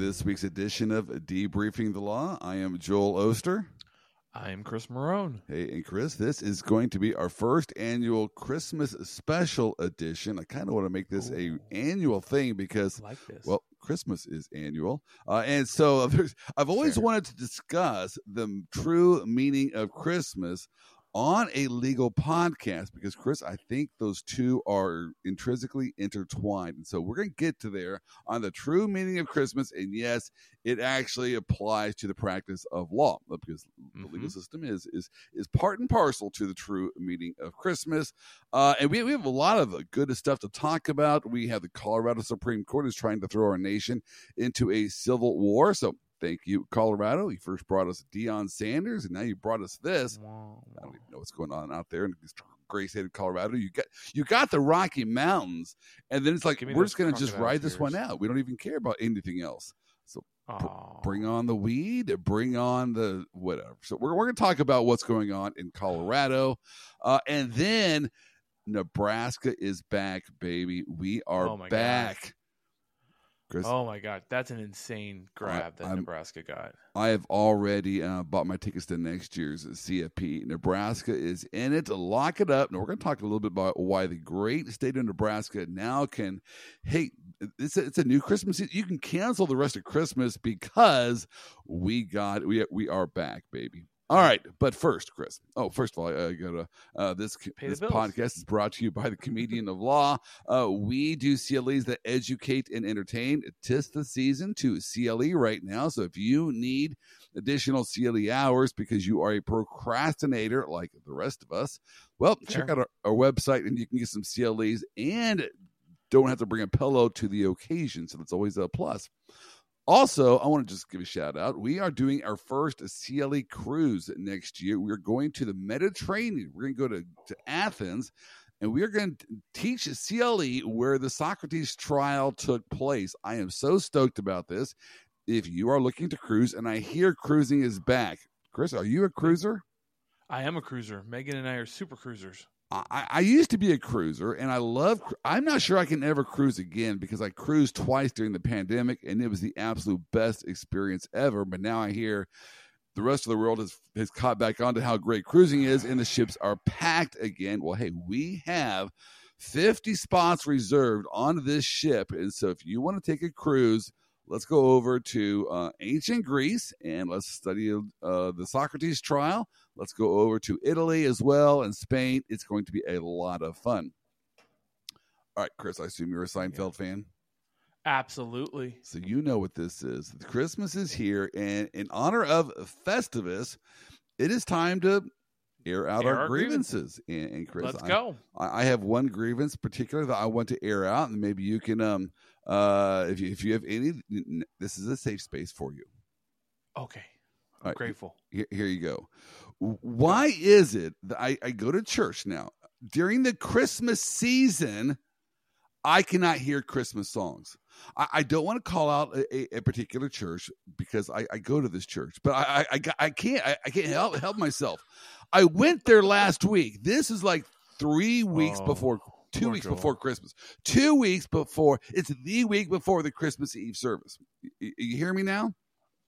this week's edition of Debriefing the Law. I am Joel Oster. I'm Chris Marone. Hey, and Chris, this is going to be our first annual Christmas special edition. I kind of want to make this Ooh. a annual thing because, like well, Christmas is annual, uh, and so there's, I've always Fair. wanted to discuss the true meaning of Christmas on a legal podcast because Chris, I think those two are intrinsically intertwined, and so we're going to get to there on the true meaning of Christmas. And yes, it actually applies to the practice of law uh, because the legal Mhm. system is is is part and parcel to the true meaning of Christmas. Uh, and we, we have a lot of uh, good stuff to talk about. We have the Colorado Supreme Court is trying to throw our nation into a civil war. So thank you, Colorado. You first brought us Deion Sanders, and now you brought us this. Wah, I don't even know what's going on out there in this great state of Colorado. You got you got the Rocky Mountains, and then it's like we're just going to just ride this one out. We don't even care about anything else. Aw. Bring on the weed, bring on the whatever. So we're we're going to talk about what's going on in Colorado, uh, and then Nebraska is back, baby. We are Oh my God. Chris, Oh my god, that's an insane grab that I'm- Nebraska got. I have already uh, bought my tickets to next year's CFP. Nebraska is in it. To lock it up. and we're going to talk a little bit about why the great state of Nebraska now can. Hey, it's a, it's a new Christmas. season. You can cancel the rest of Christmas because we got we we are back, baby. All right, but first, Chris. Oh, first of all, I got to uh, this Pay this podcast is brought to you by the comedian of law. Uh, we do CLEs that educate and entertain. Tis the season to CLE right now. So if you need additional CLE hours because you are a procrastinator like the rest of us, well, check out our, our website and you can get some CLEs and don't have to bring a pillow to the occasion. So that's always a plus. Also, I want to just give a shout out. We are doing our first CLE cruise next year. We're going to the Mediterranean. We're going to go to, to Athens and we are going to teach CLE where the Socrates trial took place. I am so stoked about this. If you are looking to cruise, and I hear cruising is back, Chris, are you a cruiser? I am a cruiser. Megan and I are super cruisers. I, I used to be a cruiser, and I love. I'm not sure I can ever cruise again because I cruised twice during the pandemic, and it was the absolute best experience ever. But now I hear the rest of the world has has caught back on to how great cruising is, and the ships are packed again. Well, hey, we have 50 spots reserved on this ship, and so if you want to take a cruise. Let's go over to uh, ancient Greece and let's study uh, the Socrates trial. Let's go over to Italy as well and Spain. It's going to be a lot of fun. All right, Chris, I assume you're a Seinfeld fan. Absolutely. So you know what this is. Christmas is here, and in honor of Festivus, it is time to air out Air our, our grievances. And, and Chris, Let's I, go. I I have one grievance particular that I want to air out, and maybe you can, um, uh, if you if you have any, this is a safe space for you. Okay. I'm right. grateful. here, here you go. Why is it that I, I go to church now during the Christmas season? I cannot hear Christmas songs. I, I don't want to call out a, a- particular church because I, I go to this church, but I I, I, I can't I, I can't help help myself. I went there last week. This is like three weeks Oh, before two poor weeks Joel. before Christmas. Two weeks before it's the week before the Christmas Eve service. You, you hear me now?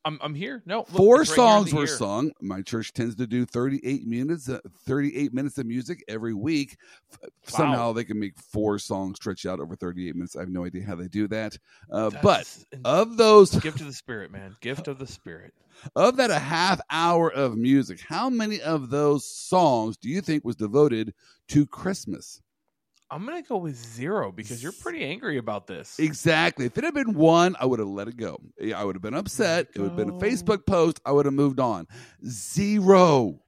I'm I'm here. No, look, Four right songs were ear. sung. My church tends to do 38 minutes, uh, 38 minutes of music every week. F- Somehow they can make four songs stretch out over 38 minutes. I have no idea how they do that. Uh, but of those, gift of the spirit, man. Gift of the spirit. of that a half hour of music, how many of those songs do you think was devoted to Christmas? I'm gonna go with zero because you're pretty angry about this. Exactly. If it had been one, I would have let it go. I would have been upset. It would have been a. Facebook post. I would have moved on. Zero.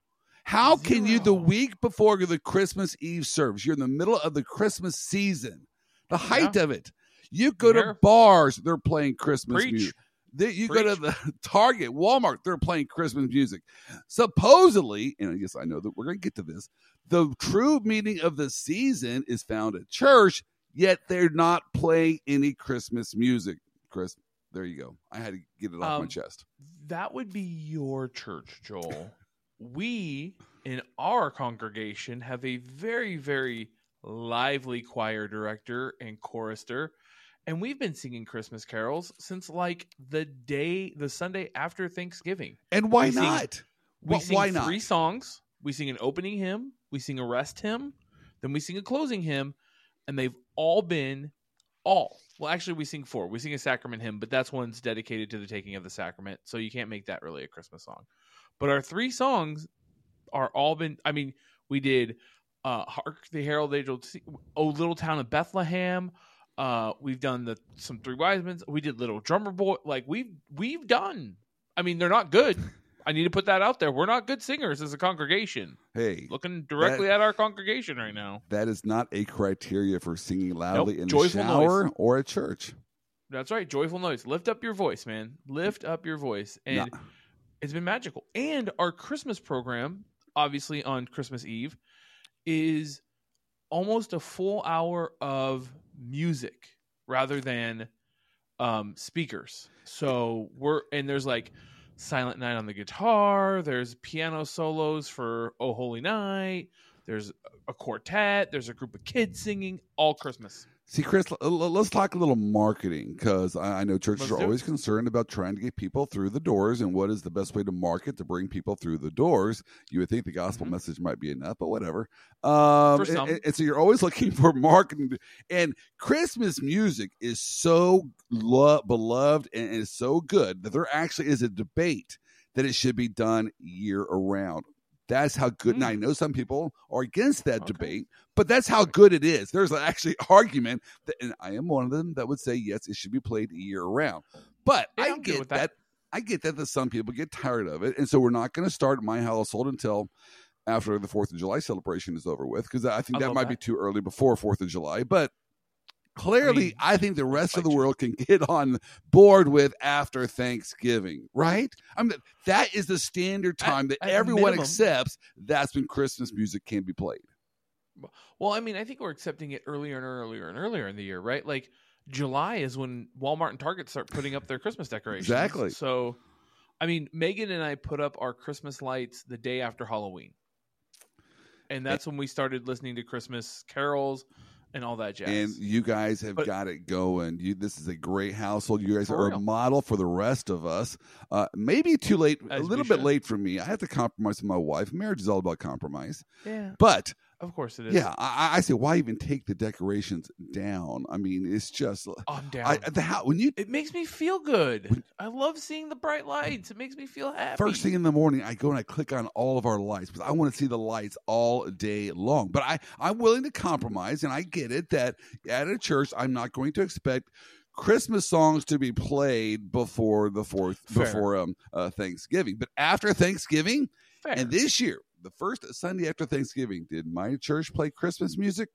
How can you, the week before the Christmas Eve service, you're in the middle of the Christmas season, the height of it, you go to bars, they're playing Christmas Preach. music. They, you go to the Target, Walmart, they're playing Christmas music. Supposedly, and I guess I know that we're going to get to this, the true meaning of the season is found at church, yet they're not playing any Christmas music. Chris, there you go. I had to get it off my Um, chest. That would be your church, Joel. we in our congregation have a very, very lively choir director and chorister, and we've been singing Christmas carols since like the day, the Sunday after Thanksgiving. And why We sing- not? We Wh- sing why not? three songs. We sing an opening hymn, we sing a rest hymn, then we sing a closing hymn, and they've all been all. Well, actually, we sing four. We sing a sacrament hymn, but that's one's dedicated to the taking of the sacrament, so you can't make that really a Christmas song. But our three songs are all been. I mean, we did uh, "Hark the Herald Angels," Sing- "Oh Little Town of Bethlehem." Uh, we've done the some Three Wise Men. We did "Little Drummer Boy." Like we've we've done. I mean, they're not good. I need to put that out there. We're not good singers as a congregation. Hey, Looking directly at our congregation right now. that is not a criteria for singing loudly in the Joyful shower noise. or at church. That's right. Joyful noise. Lift up your voice, man. Lift up your voice. And Nah. it's been magical. And our Christmas program, obviously on Christmas Eve, is almost a full hour of music rather than um, speakers. So we're and there's like Silent Night on the guitar. There's piano solos for Oh Holy Night. There's a quartet. There's a group of kids singing all Christmas. See, Chris, let's talk a little marketing because I, I know churches Let's are always concerned about trying to get people through the doors and what is the best way to market to bring people through the doors. You would think the gospel Mhm. message might be enough, but whatever. Um, For and- some. and, and so you're always looking for marketing. And Christmas music is so lo- beloved and is so good that there actually is a debate that it should be done year around. That's how good. And I mm. know some people are against that. Okay. debate, but that's how good it is. There's actually argument that, and I am one of them that would say yes, it should be played year round. But Yeah, I I'm get that. that. I get that that some people get tired of it, and so we're not going to start my household until after the Fourth of July celebration is over with, because I think I that might be too early before Fourth of July. But clearly, I, mean, think the rest of the world can get on board with after Thanksgiving, right? I mean, that is the standard At- time that at everyone minimum. accepts. That's when Christmas music can be played. Well, I mean, I think we're accepting it earlier and earlier and earlier in the year, right? Like July is when Walmart and Target start putting up their Christmas decorations. Exactly. So, I mean, Megan and I put up our Christmas lights the day after Halloween. And eh that's when we started listening to Christmas carols and all that jazz. And you guys have But- got it going. You, this is a great household. You guys For are a model for the rest of us. Uh, maybe too late, a As we little bit should. late for me. I have to compromise with my wife. Marriage is all about compromise. yeah, But of course it is. yeah, I, I- say, why even take the decorations down? I mean, it's just Oh, I'm down. I, the how when you it makes me feel good. I love seeing the bright lights. It makes me feel happy. First thing in the morning, I go and I click on all of our lights because I want to see the lights all day long. But I, I'm willing to compromise, and I get it that at a church, I'm not going to expect Christmas songs to be played before the fourth, Fair. before um, uh, Thanksgiving. But after Thanksgiving, Fair. and this year, the first Sunday after Thanksgiving, did my church play Christmas music?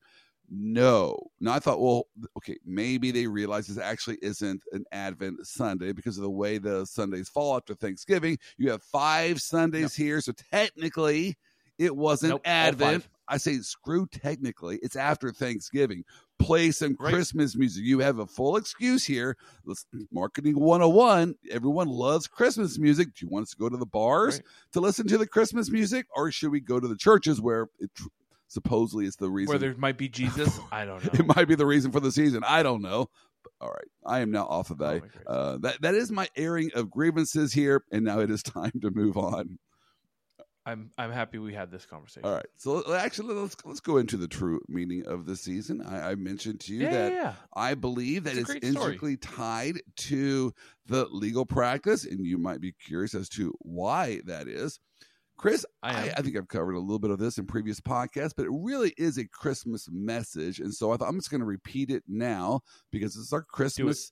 No. Now I thought, well, okay, maybe they realize this actually isn't an Advent Sunday because of the way the Sundays fall after Thanksgiving. You have five Sundays here, so technically it wasn't Nope, Advent. I say screw technically. It's after Thanksgiving. Play some Right. Christmas music. You have a full excuse here. Let's marketing 101. Everyone loves Christmas music. Do you want us to go to the bars Right. to listen to the Christmas music, or should we go to the churches where it tr- supposedly it's the reason? Where there might be Jesus. I don't know. it might be the reason for the season. I don't know. But, all right, I am now off of Oh, that. gracious. Uh, that that is my airing of grievances here, and now it is time to move on. I'm I'm happy we had this conversation. All right, so actually let's let's go into the true meaning of the season. I, I mentioned to you Yeah, that yeah, yeah. I believe that It's it's, intricately tied to the legal practice, and you might be curious as to why that is. Chris, I I. I think I've covered a little bit of this in previous podcasts, but it really is a Christmas message. And so I thought I'm just going to repeat it now because it's our Christmas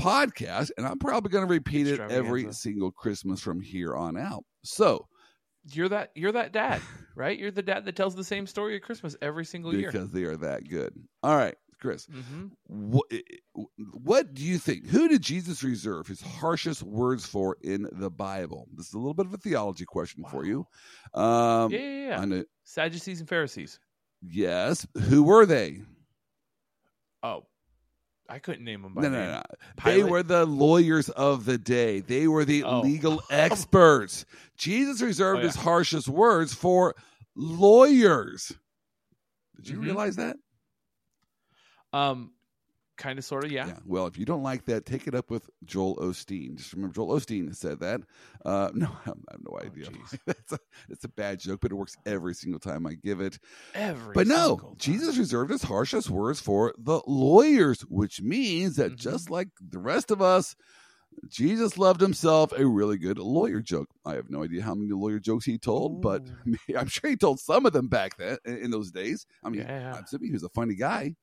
podcast, and I'm probably going to repeat it every single Christmas from here on out. So, You're that you're that dad, right? You're the dad that tells the same story at Christmas every single year. because they are that good. All right, Chris, hmm what, what do you think? Who did Jesus reserve his harshest words for in the Bible? This is a little bit of a theology question for you. Um, yeah, yeah, yeah. Sadducees and Pharisees. yes. Who were they? Oh, I couldn't name them by No, name. no, no. They were the lawyers of the day. They were the Oh. legal experts. Jesus reserved Oh, yeah. his harshest words for lawyers. Did you Mhm. realize that? Um, Kind of, sort of, yeah. Well, if you don't like that, take it up with Joel Osteen. Just remember, Joel Osteen said that. Uh, no, I have no idea. jeez. That's a, it's a bad joke, but it works every single time I give it. Every But no. Jesus reserved his harshest words for the lawyers, which means that Mhm. just like the rest of us, Jesus loved himself a really good lawyer joke. I have no idea how many lawyer jokes he told, but I'm sure he told some of them back then in those days. I mean, Yeah. I'm assuming he was a funny guy.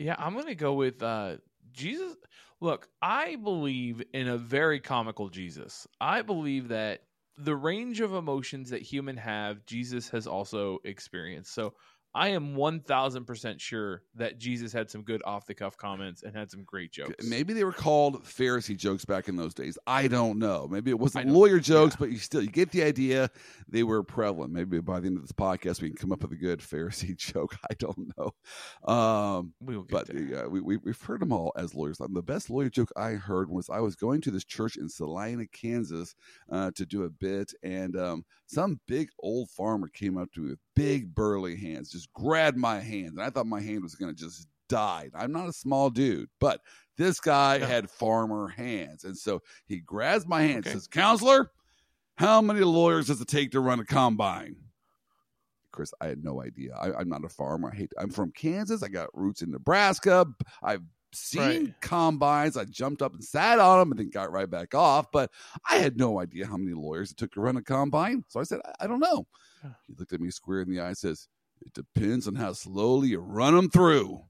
Yeah, I'm gonna go with uh Jesus. Look, I believe in a very comical Jesus. I believe that the range of emotions that human have, Jesus has also experienced. So I am one thousand percent sure that Jesus had some good off the cuff comments and had some great jokes. Maybe they were called Pharisee jokes back in those days. I don't know. Maybe it wasn't lawyer jokes, yeah. but you still you get the idea. They were prevalent. Maybe by the end of this podcast, we can come up with a good Pharisee joke. I don't know. Um, we will get but there. yeah, we, we we've heard them all as lawyers. The best lawyer joke I heard was I was going to this church in Salina, Kansas, uh, to do a bit, and um, some big old farmer came up to me with big burly hands, just grabbed my hand, and I thought my hand was going to just die. I'm not a small dude, but this guy Yeah. had farmer hands, and so he grabs my hand, Okay. says, "Counselor, how many lawyers does it take to run a combine?" Chris, I had no idea. I, I'm not a farmer. I hate. I'm from Kansas. I got roots in Nebraska. I've seen Right. combines. I jumped up and sat on them and then got right back off. But I had no idea how many lawyers it took to run a combine. So I said, I, I don't know. Yeah. He looked at me square in the eye and says, It depends on how slowly you run them through.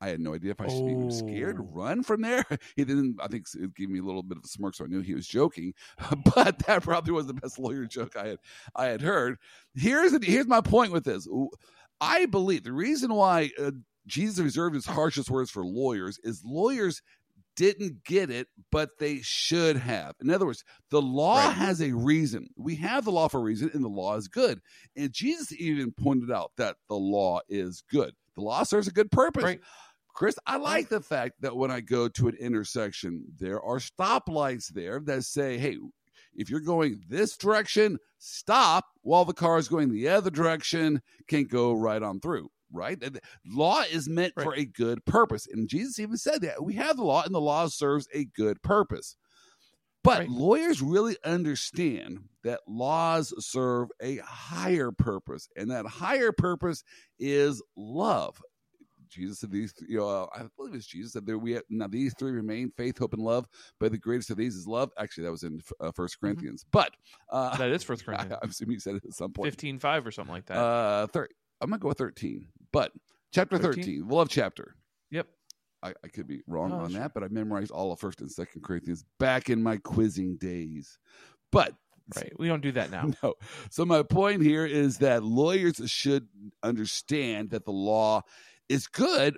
I had no idea if I should be scared to Oh. run from there. He didn't, I think it gave me a little bit of a smirk, so I knew he was joking. But that probably was the best lawyer joke I had I had heard. Here's here's my point with this. I believe the reason why uh, Jesus reserved his harshest words for lawyers is lawyers didn't get it, but they should have. In other words, the law Right. has a reason. We have the law for a reason, and the law is good. And Jesus even pointed out that the law is good. The law serves a good purpose. Right. Chris, I like the fact that when I go to an intersection, there are stoplights there that say, hey, if you're going this direction, stop while the car is going the other direction, can't go right on through. Right? And Law is meant for a good purpose. And Jesus even said that. We have the law, and the law serves a good purpose. But Right. lawyers really understand that laws serve a higher purpose, and that higher purpose is love. Jesus said these, you know, I believe it's Jesus said there we have, now these three remain: faith, hope, and love. But the greatest of these is love. Actually, that was in uh, First Corinthians. But uh, That is First Corinthians I'm assuming you said it at some point. fifteen five or something like that. Uh, thir- I'm gonna go with thirteen. But chapter 13? thirteen, the love chapter. yep. I, I could be wrong Oh, on that, but I memorized all of First and Second Corinthians back in my quizzing days. But Right. We don't do that now. no. So my point here is that lawyers should understand that the law is good,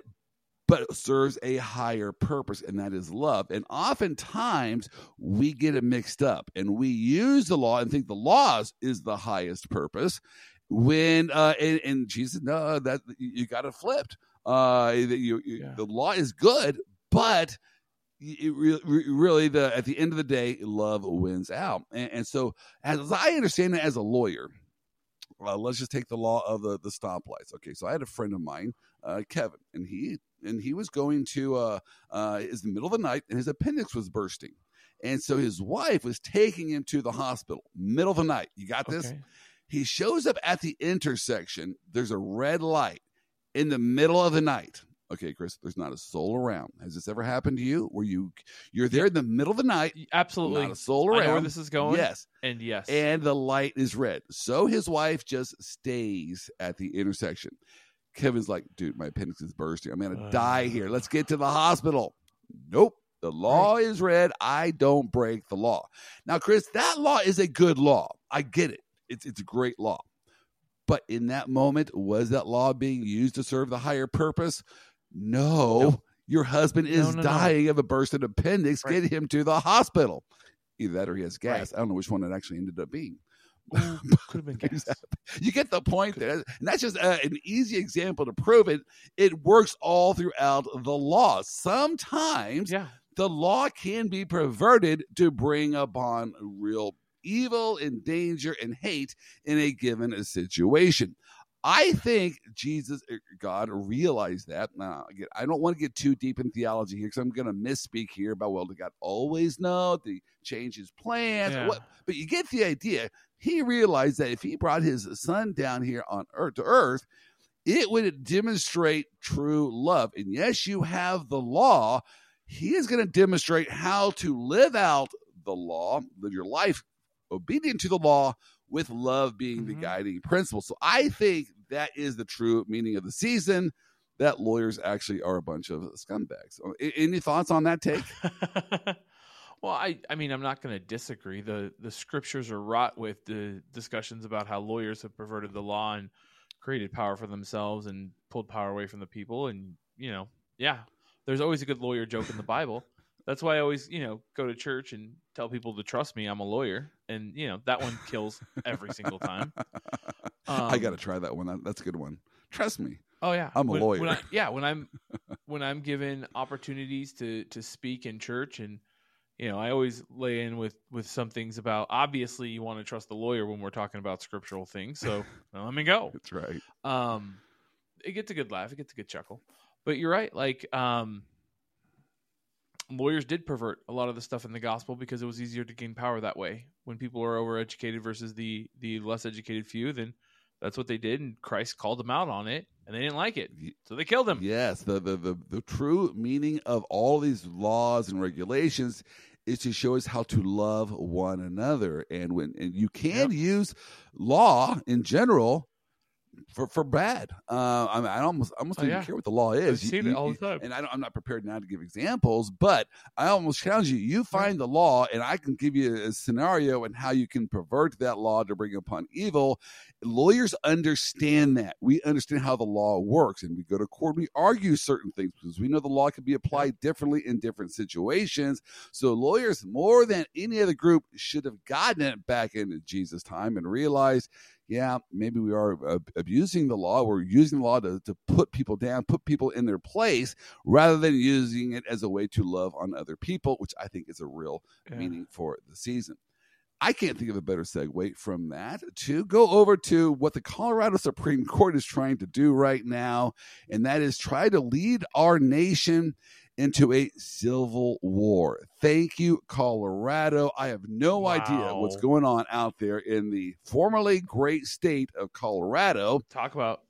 but serves a higher purpose, and that is love. And oftentimes we get it mixed up, and we use the law and think the laws is the highest purpose. When uh, and, and Jesus, no, that you, got it flipped. Uh, you, you- Yeah. the law is good, but it re- really the at the end of the day love wins out and, and so as i understand it as a lawyer uh, let's just take the law of the the stoplights okay so i had a friend of mine uh, kevin and he and he was going to uh uh is the middle of the night and his appendix was bursting and so his wife was taking him to the hospital middle of the night you got this Okay. He shows up at the intersection. There's a red light in the middle of the night. Okay chris there's not a soul around. Has this ever happened to you? Where you you're there in the middle of the night. Absolutely. not a soul I around know where this is going. yes. And yes. and the light is red. So his wife just stays at the intersection. Kevin's like dude my appendix is bursting. I'm gonna Uh. die here. Let's get to the hospital. Nope. The law is red. I don't break the law. Now chris that law is a good law. I get it it's, it's a great law. But in that moment was that law being used to serve the higher purpose? No, No. your husband is No, no, dying of a bursted appendix Right. get him to the hospital. Either that or he has gas. I don't know which one it actually ended up being. Ooh, could have been gas. You get the point there. And that's just uh, an easy example to prove it. It works all throughout the law. Sometimes Yeah. the law can be perverted to bring upon real evil and danger and hate in a given situation I think Jesus, er, God, realized that. Now, again, I don't want to get too deep in theology here because I'm going to misspeak here about well, did God always know? Did he change his plans? Yeah. What? But you get the idea. He realized that if he brought his son down here on earth to earth, it would demonstrate true love. And yes, you have the law. He is going to demonstrate how to live out the law, live your life obedient to the law with love being the Mhm. guiding principle. So I think that is the true meaning of the season. That lawyers actually are a bunch of scumbags. Uh, Any thoughts on that take? well, I, I mean, I'm not going to disagree. the The scriptures are wrought with the discussions about how lawyers have perverted the law and created power for themselves and pulled power away from the people. And you know, yeah, there's always a good lawyer joke in the Bible. That's why I always, you know, go to church and tell people to trust me. I'm a lawyer, and you know that one kills every single time. I Um, got to try that one. That's a good one. Trust me. Oh yeah, I'm a When- lawyer. When I, yeah, when I'm when I'm given opportunities to to speak in church, and you know, I always lay in with with some things about. Obviously, you want to trust the lawyer when we're talking about scriptural things. So let me go. That's right. Um, it gets a good laugh. It gets a good chuckle. But you're right. Like, um, lawyers did pervert a lot of the stuff in the gospel because it was easier to gain power that way. When people are overeducated versus the the less educated few, then that's what they did, and Christ called them out on it, and they didn't like it, so they killed him. Yes, the, the the the true meaning of all these laws and regulations is to show us how to love one another, and when and you can Yep. use law in general for for bad. Uh, I, mean, I almost almost Oh, don't yeah. even care what the law is. I've You- seen you- it all you- the time. and I don't, I'm not prepared now to give examples, but I almost challenge you. You find the law, and I can give you a scenario and how you can pervert that law to bring upon evil. Lawyers understand that. We understand how the law works, and we go to court. We argue certain things because we know the law can be applied differently in different situations. So lawyers, more than any other group, should have gotten it back into Jesus' time and realized yeah, maybe we are uh, abusing the law. We're using the law to, to put people down, put people in their place, rather than using it as a way to love on other people, which I think is a real Yeah. meaning for the season. I can't think of a better segue from that to go over to what the Colorado Supreme Court is trying to do right now, and that is try to lead our nation into a civil war. Thank you, Colorado. I have no idea what's going on out there in the formerly great state of Colorado. Talk about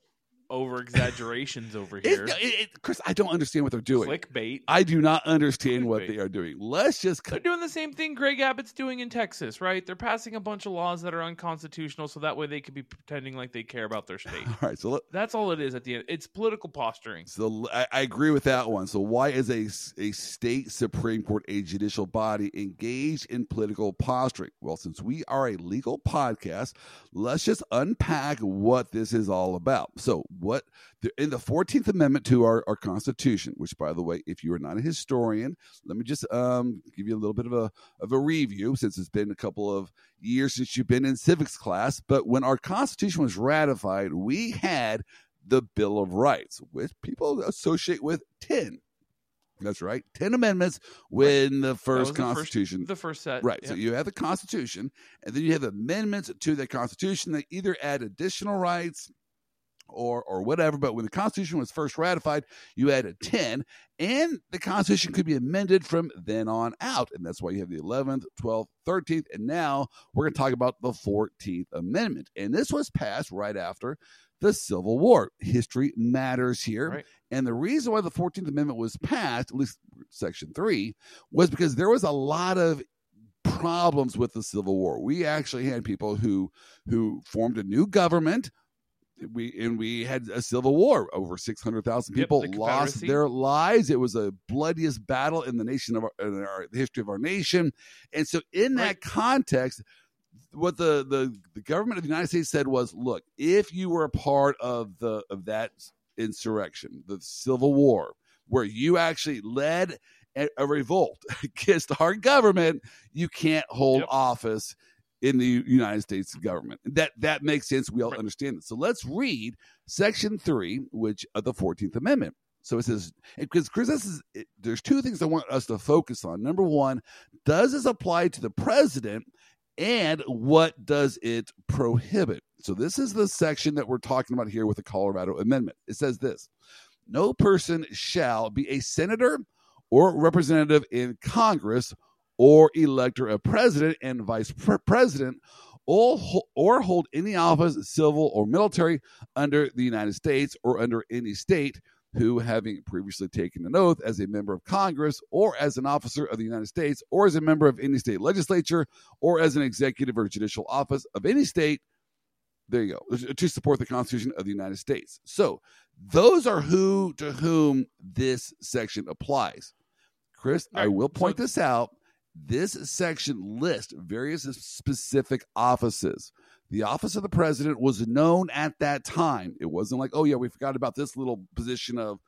over exaggerations over here. it, it- Chris, I don't understand what they're doing. Clickbait. I do not understand what they are doing. Let's just They're doing the same thing Greg Abbott's doing in Texas, right? They're passing a bunch of laws that are unconstitutional so that way they can be pretending like they care about their state. all right. So let, That's all it is at the end. It's political posturing. So I, I agree with that one. So why is a, a state supreme court, a judicial body, engaged in political posturing? Well, since we are a legal podcast, let's just unpack what this is all about. So what in the Fourteenth Amendment to our, our Constitution, which by the way, if you are not a historian, let me just um, give you a little bit of a of a review since it's been a couple of years since you've been in civics class. But when our Constitution was ratified, we had the Bill of Rights, which people associate with 10. That's right. 10 amendments when the That was first the Constitution. The first set. right. yeah. So you have the Constitution, and then you have amendments to the Constitution that either add additional rights or or whatever. But when the Constitution was first ratified, you had a 10, and the Constitution could be amended from then on out. And that's why you have the 11th, 12th, 13th, and now we're going to talk about the 14th Amendment. And this was passed right after the Civil War. History matters here. Right. And the reason why the 14th Amendment was passed, at least Section 3, was because there was a lot of problems with the Civil War. We actually had people who who formed a new government. We and we had a civil war. Over six hundred thousand Yep, people the lost their lives. It was a bloodiest battle in the nation of our, in our the history of our nation. And so, in that Right. context, what the, the the government of the United States said was, look, if you were a part of the of that insurrection, the Civil War, where you actually led a, a revolt against our government, you can't hold Yep. office in the United States government. That that makes sense. We all understand it. So let's read Section Three, which of the Fourteenth Amendment. So it says because Chris, this is it, there's two things I want us to focus on. Number one, does this apply to the president? And what does it prohibit? So, this is the section that we're talking about here with the Colorado Amendment. It says this No person shall be a senator or representative in Congress or elector a president and vice president or, or hold any office, civil or military, under the United States or under any state who, having previously taken an oath as a member of Congress or as an officer of the United States or as a member of any state legislature or as an executive or judicial office of any state, there you go, uh, to support the Constitution of the United States. So those are who to whom this section applies. Chris, right. I will point so, this out. This section lists various specific offices. The office of the president was known at that time. It wasn't like, oh, yeah, we forgot about this little position of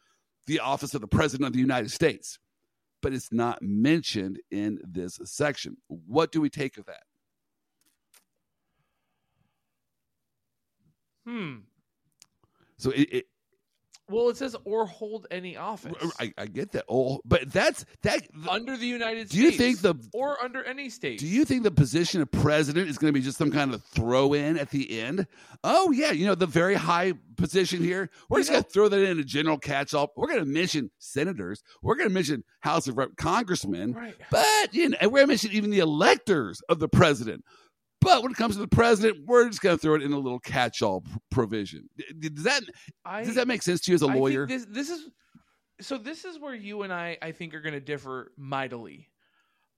the office of the president of the United States, but it's not mentioned in this section. What do we take of that? Hmm. So it, it, well, it says or hold any office. I, I get that. Oh, but that's that under the United do States. Do you think the or under any state? Do you think the position of president is going to be just some kind of throw in at the end? Oh yeah, you know the very high position here. We're you just going to throw that in a general catch all. We're going to mention senators. We're going to mention House of Rep congressmen. Right. But you know, we're going to mention even the electors of the president. But when it comes to the president, we're just going to throw it in a little catch-all provision. Does that I, does that make sense to you as a lawyer? This, this is so. This is where you and I, I think, are going to differ mightily,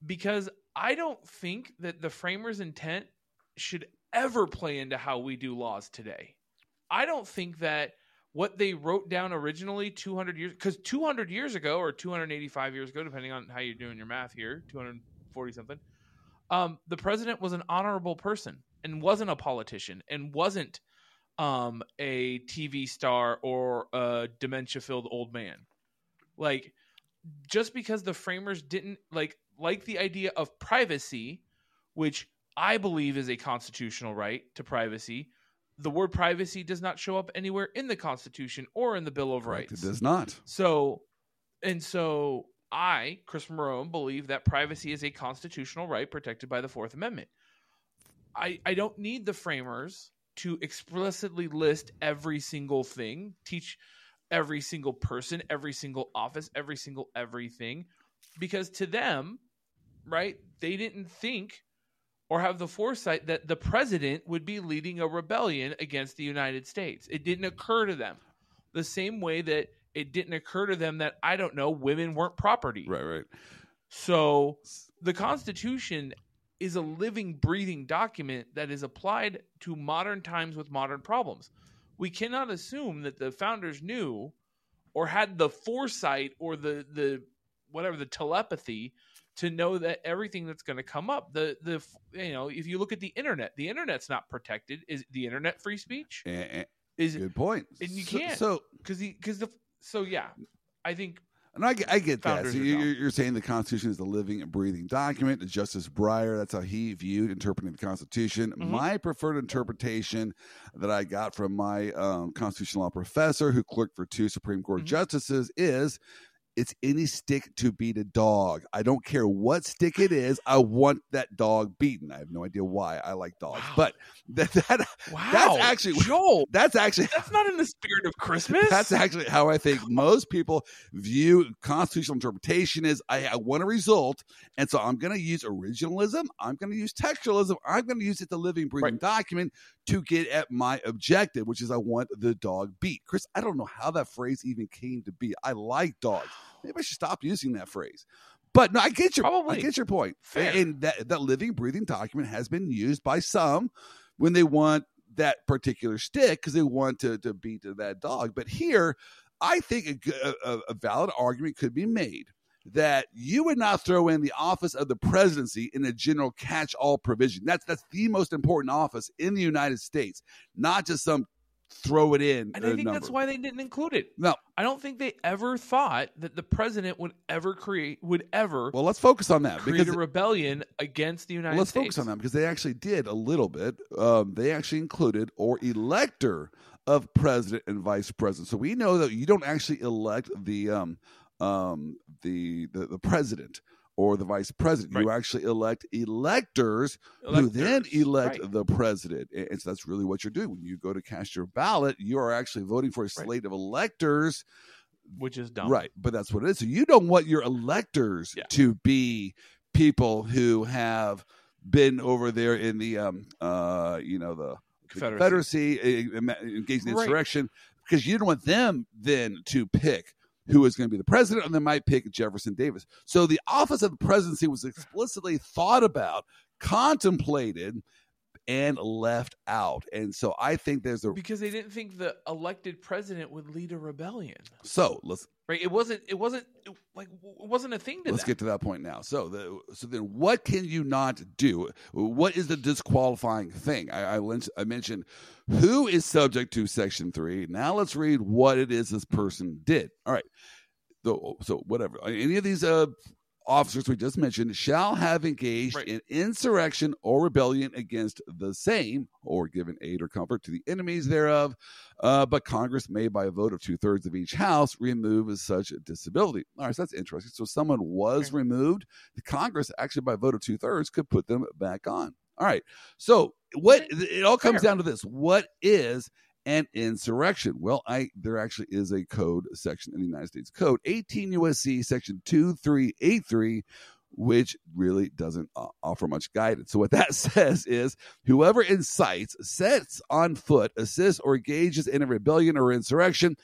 because I don't think that the framers' intent should ever play into how we do laws today. I don't think that what they wrote down originally 200 years because 200 years ago or 285 years ago depending on how you're doing your math here 240 something um, the president was an honorable person and wasn't a politician and wasn't um, a TV star or a dementia filled old man. Like, just because the framers didn't like like the idea of privacy, which I believe is a constitutional right to privacy, the word privacy does not show up anywhere in the Constitution or in the Bill of Rights. It does not. So, and so I, Chris Marone, believe that privacy is a constitutional right protected by the Fourth Amendment. I, I don't need the framers to explicitly list every single thing, teach every single person, every single office, every single everything, because to them, right, they didn't think or have the foresight that the president would be leading a rebellion against the United States. It didn't occur to them. The same way that it didn't occur to them that I don't know women weren't property. Right, right. So the Constitution is a living, breathing document that is applied to modern times with modern problems. We cannot assume that the founders knew or had the foresight or the the whatever the telepathy to know that everything that's going to come up the the you know if you look at the internet the internet's not protected is the internet free speech is good point and you can't so because because the so yeah, I think and I, I get that. So you're, you're, saying the Constitution is a living and breathing document. Justice Breyer, that's how he viewed interpreting the Constitution. Mm-hmm. My preferred interpretation that I got from my um, constitutional law professor, who clerked for two Supreme Court mm-hmm. justices, is it's any stick to beat a dog. I don't care what stick it is. I want that dog beaten. I have no idea why I like dogs, wow. but that, that wow. that's actually Joel. That's actually that's not in the spirit of Christmas. That's actually how I think most people view constitutional interpretation. Is I, I want a result, and so I'm going to use originalism. I'm going to use textualism. I'm going to use it the living, breathing right. document to get at my objective, which is I want the dog beat. Chris, I don't know how that phrase even came to be. I like dogs. Maybe I should stop using that phrase. But no, I get your Probably. I get your point. Fair. And that that living, breathing document has been used by some when they want that particular stick because they want to to beat that dog. But here, I think a, a, a valid argument could be made that you would not throw in the office of the presidency in a general catch-all provision. That's that's the most important office in the United States, not just some throw it in. And I think number. that's why they didn't include it. No, I don't think they ever thought that the president would ever create would ever. Well, let's focus on that create because a rebellion against the United let's States. focus on that because they actually did a little bit. Um, they actually included or elector of president and vice president. So we know that you don't actually elect the um, um, the, the the president or the vice president. You actually elect electors, who then elect right. the president. And so that's really what you're doing. When you go to cast your ballot, you are actually voting for a slate of electors. which is dumb. Right. But that's what it is. So you don't want your electors Yeah. to be people who have been over there in the um uh you know the Confederacy. Confederacy, uh, uh, engaged in Right. insurrection, because you don't want them then to pick who is going to be the president, and they might pick Jefferson Davis. So the office of the presidency was explicitly thought about, contemplated, and left out. And so I think there's a because they didn't think the elected president would lead a rebellion. so let's Right? It wasn't. It wasn't it, like it wasn't a thing to let's them. get to that point now. So the so then what can you not do? What is the disqualifying thing? I I, I mentioned who is subject to section three. Now let's read what it is this person did. All right. So, so whatever. Any of these uh officers we just mentioned shall have engaged Right. in insurrection or rebellion against the same or given aid or comfort to the enemies thereof. Uh, but Congress may, by a vote of two thirds of each house, remove such a disability. All right, so that's interesting. So someone was Okay. removed. The Congress, actually, by a vote of two thirds, could put them back on. All right. So what it all comes Fair. down to this: what is an insurrection? Well, I there actually is a code section in the United States Code, 18 USC section 2383, which really doesn't offer much guidance. So what that says is whoever incites, sets on foot, assists, or engages in a rebellion or insurrection.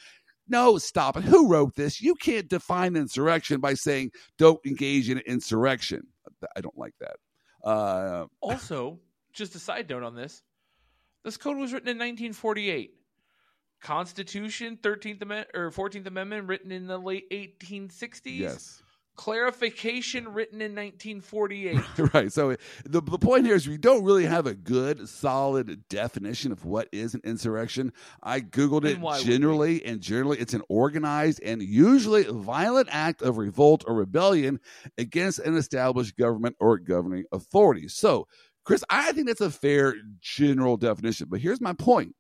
No, stop it. Who wrote this? You can't define insurrection by saying don't engage in insurrection. I don't like that. Uh, Also, just a side note on this: this code was written in 1948. Constitution, 13th Amendment or 14th Amendment, written in the late 1860s. yes. Clarification, written in 1948. right. So the the point here is we don't really have a good solid definition of what is an insurrection. I googled it And why would we? generally, and generally it's an organized and usually violent act of revolt or rebellion against an established government or governing authority. So, Chris, I think that's a fair general definition. But here's my point: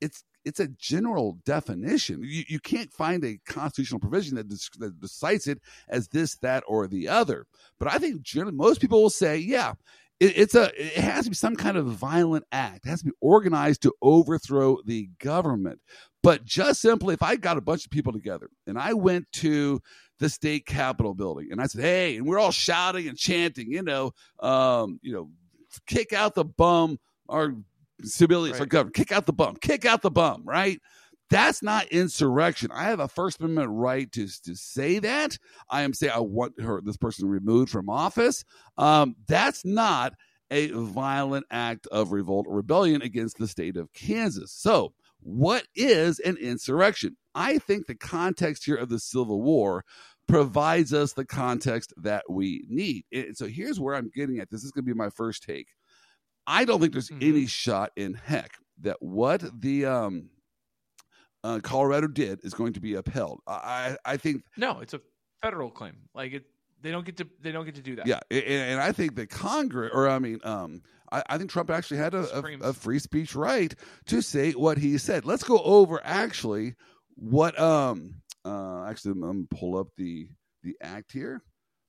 it's it's a general definition. You, you can't find a constitutional provision that, that decides it as this, that, or the other. But I think generally most people will say, yeah, it, it's a it has to be some kind of violent act. It has to be organized to overthrow the government. But just simply, if I got a bunch of people together and I went to the state capitol building and I said, hey, and we're all shouting and chanting, you know, um, you know, kick out the bum, our civilians, Right. government, kick out the bum, kick out the bum, right? That's not insurrection. I have a First Amendment right to to say that. I am saying I want her this person removed from office. Um, that's not a violent act of revolt or rebellion against the state of Kansas. So, what is an insurrection? I think the context here of the Civil War provides us the context that we need. And so here's where I'm getting at. This is going to be my first take. I don't think there's Mhm. any shot in heck that what the um, uh, Colorado did is going to be upheld. I, I I think no, it's a federal claim. Like it, they don't get to. They don't get to do that. yeah, and, and I think that Congress, or I mean, um, I, I think Trump actually had a, a, a free speech right to say what he said. Let's go over actually what um uh actually I'm gonna pull up the the act here.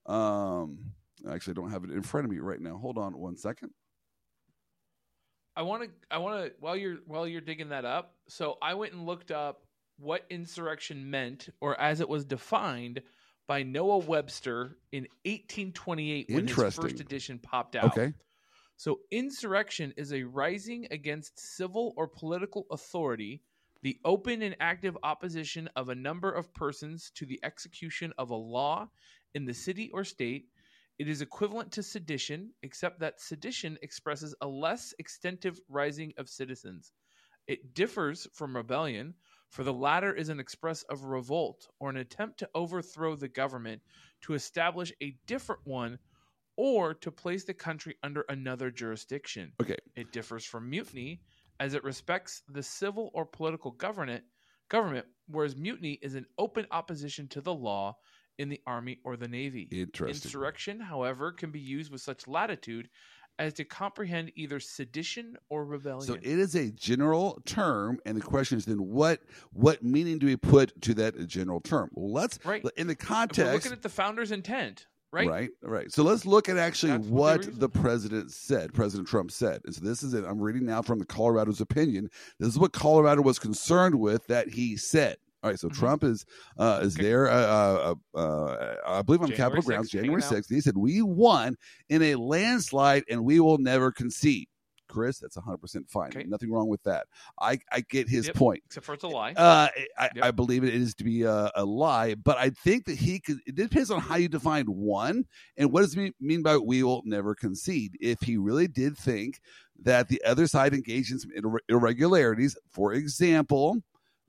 Um, actually, I don't have it in front of me right now. Hold on one second. I want to. I want to. While you're while you're digging that up, so I went and looked up what insurrection meant, or as it was defined by Noah Webster in 1828 when his first edition popped out. Okay, So, insurrection is a rising against civil or political authority, the open and active opposition of a number of persons to the execution of a law in the city or state. It is equivalent to sedition, except that sedition expresses a less extensive rising of citizens. It differs from rebellion, for the latter is an express of revolt or an attempt to overthrow the government to establish a different one or to place the country under another jurisdiction. okay. It differs from mutiny as it respects the civil or political government, government, whereas mutiny is an open opposition to the law in the army or the navy. Interesting. Insurrection, however, can be used with such latitude as to comprehend either sedition or rebellion. So it is a general term, and the question is then what what meaning do we put to that general term? Well, let's Right. in the If we're context. looking at the founder's intent, right? Right, right. So let's look at actually That's what the president said, President Trump said. And so this is it. I'm reading now from the Colorado's opinion. This is what Colorado was concerned with that he said. All right, so Mhm. Trump is uh, is Okay. there, uh, uh, uh, I believe on Capitol 6th, grounds, January 6th. He said, We won in a landslide and we will never concede. Chris, that's 100% fine. Okay. Nothing wrong with that. I, I get his Yep. point. Except for it's a lie. Uh, I, Yep. I believe it is to be a, a lie, but I think that he could. It depends on how you define one and what does he mean by we will never concede. If he really did think that the other side engaged in some irre- irregularities, for example,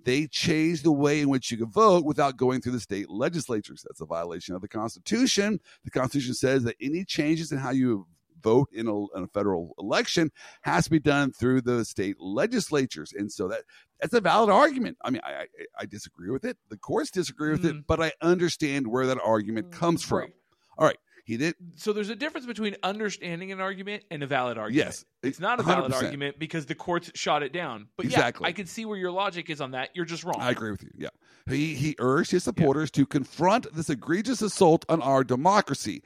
they changed the way in which you could vote without going through the state legislatures. That's a violation of the Constitution. The Constitution says that any changes in how you vote in a, in a federal election has to be done through the state legislatures, and so that that's a valid argument. I mean, I I, I disagree with it. The courts disagree with Mhm. it, but I understand where that argument comes from. Right. All right, he did. So there's a difference between understanding an argument and a valid argument. Yes, It's not a valid 100%. argument because the courts shot it down. But Exactly. yeah, I can see where your logic is on that. You're just wrong. I agree with you. Yeah. He he urged his supporters to confront this egregious assault on our democracy.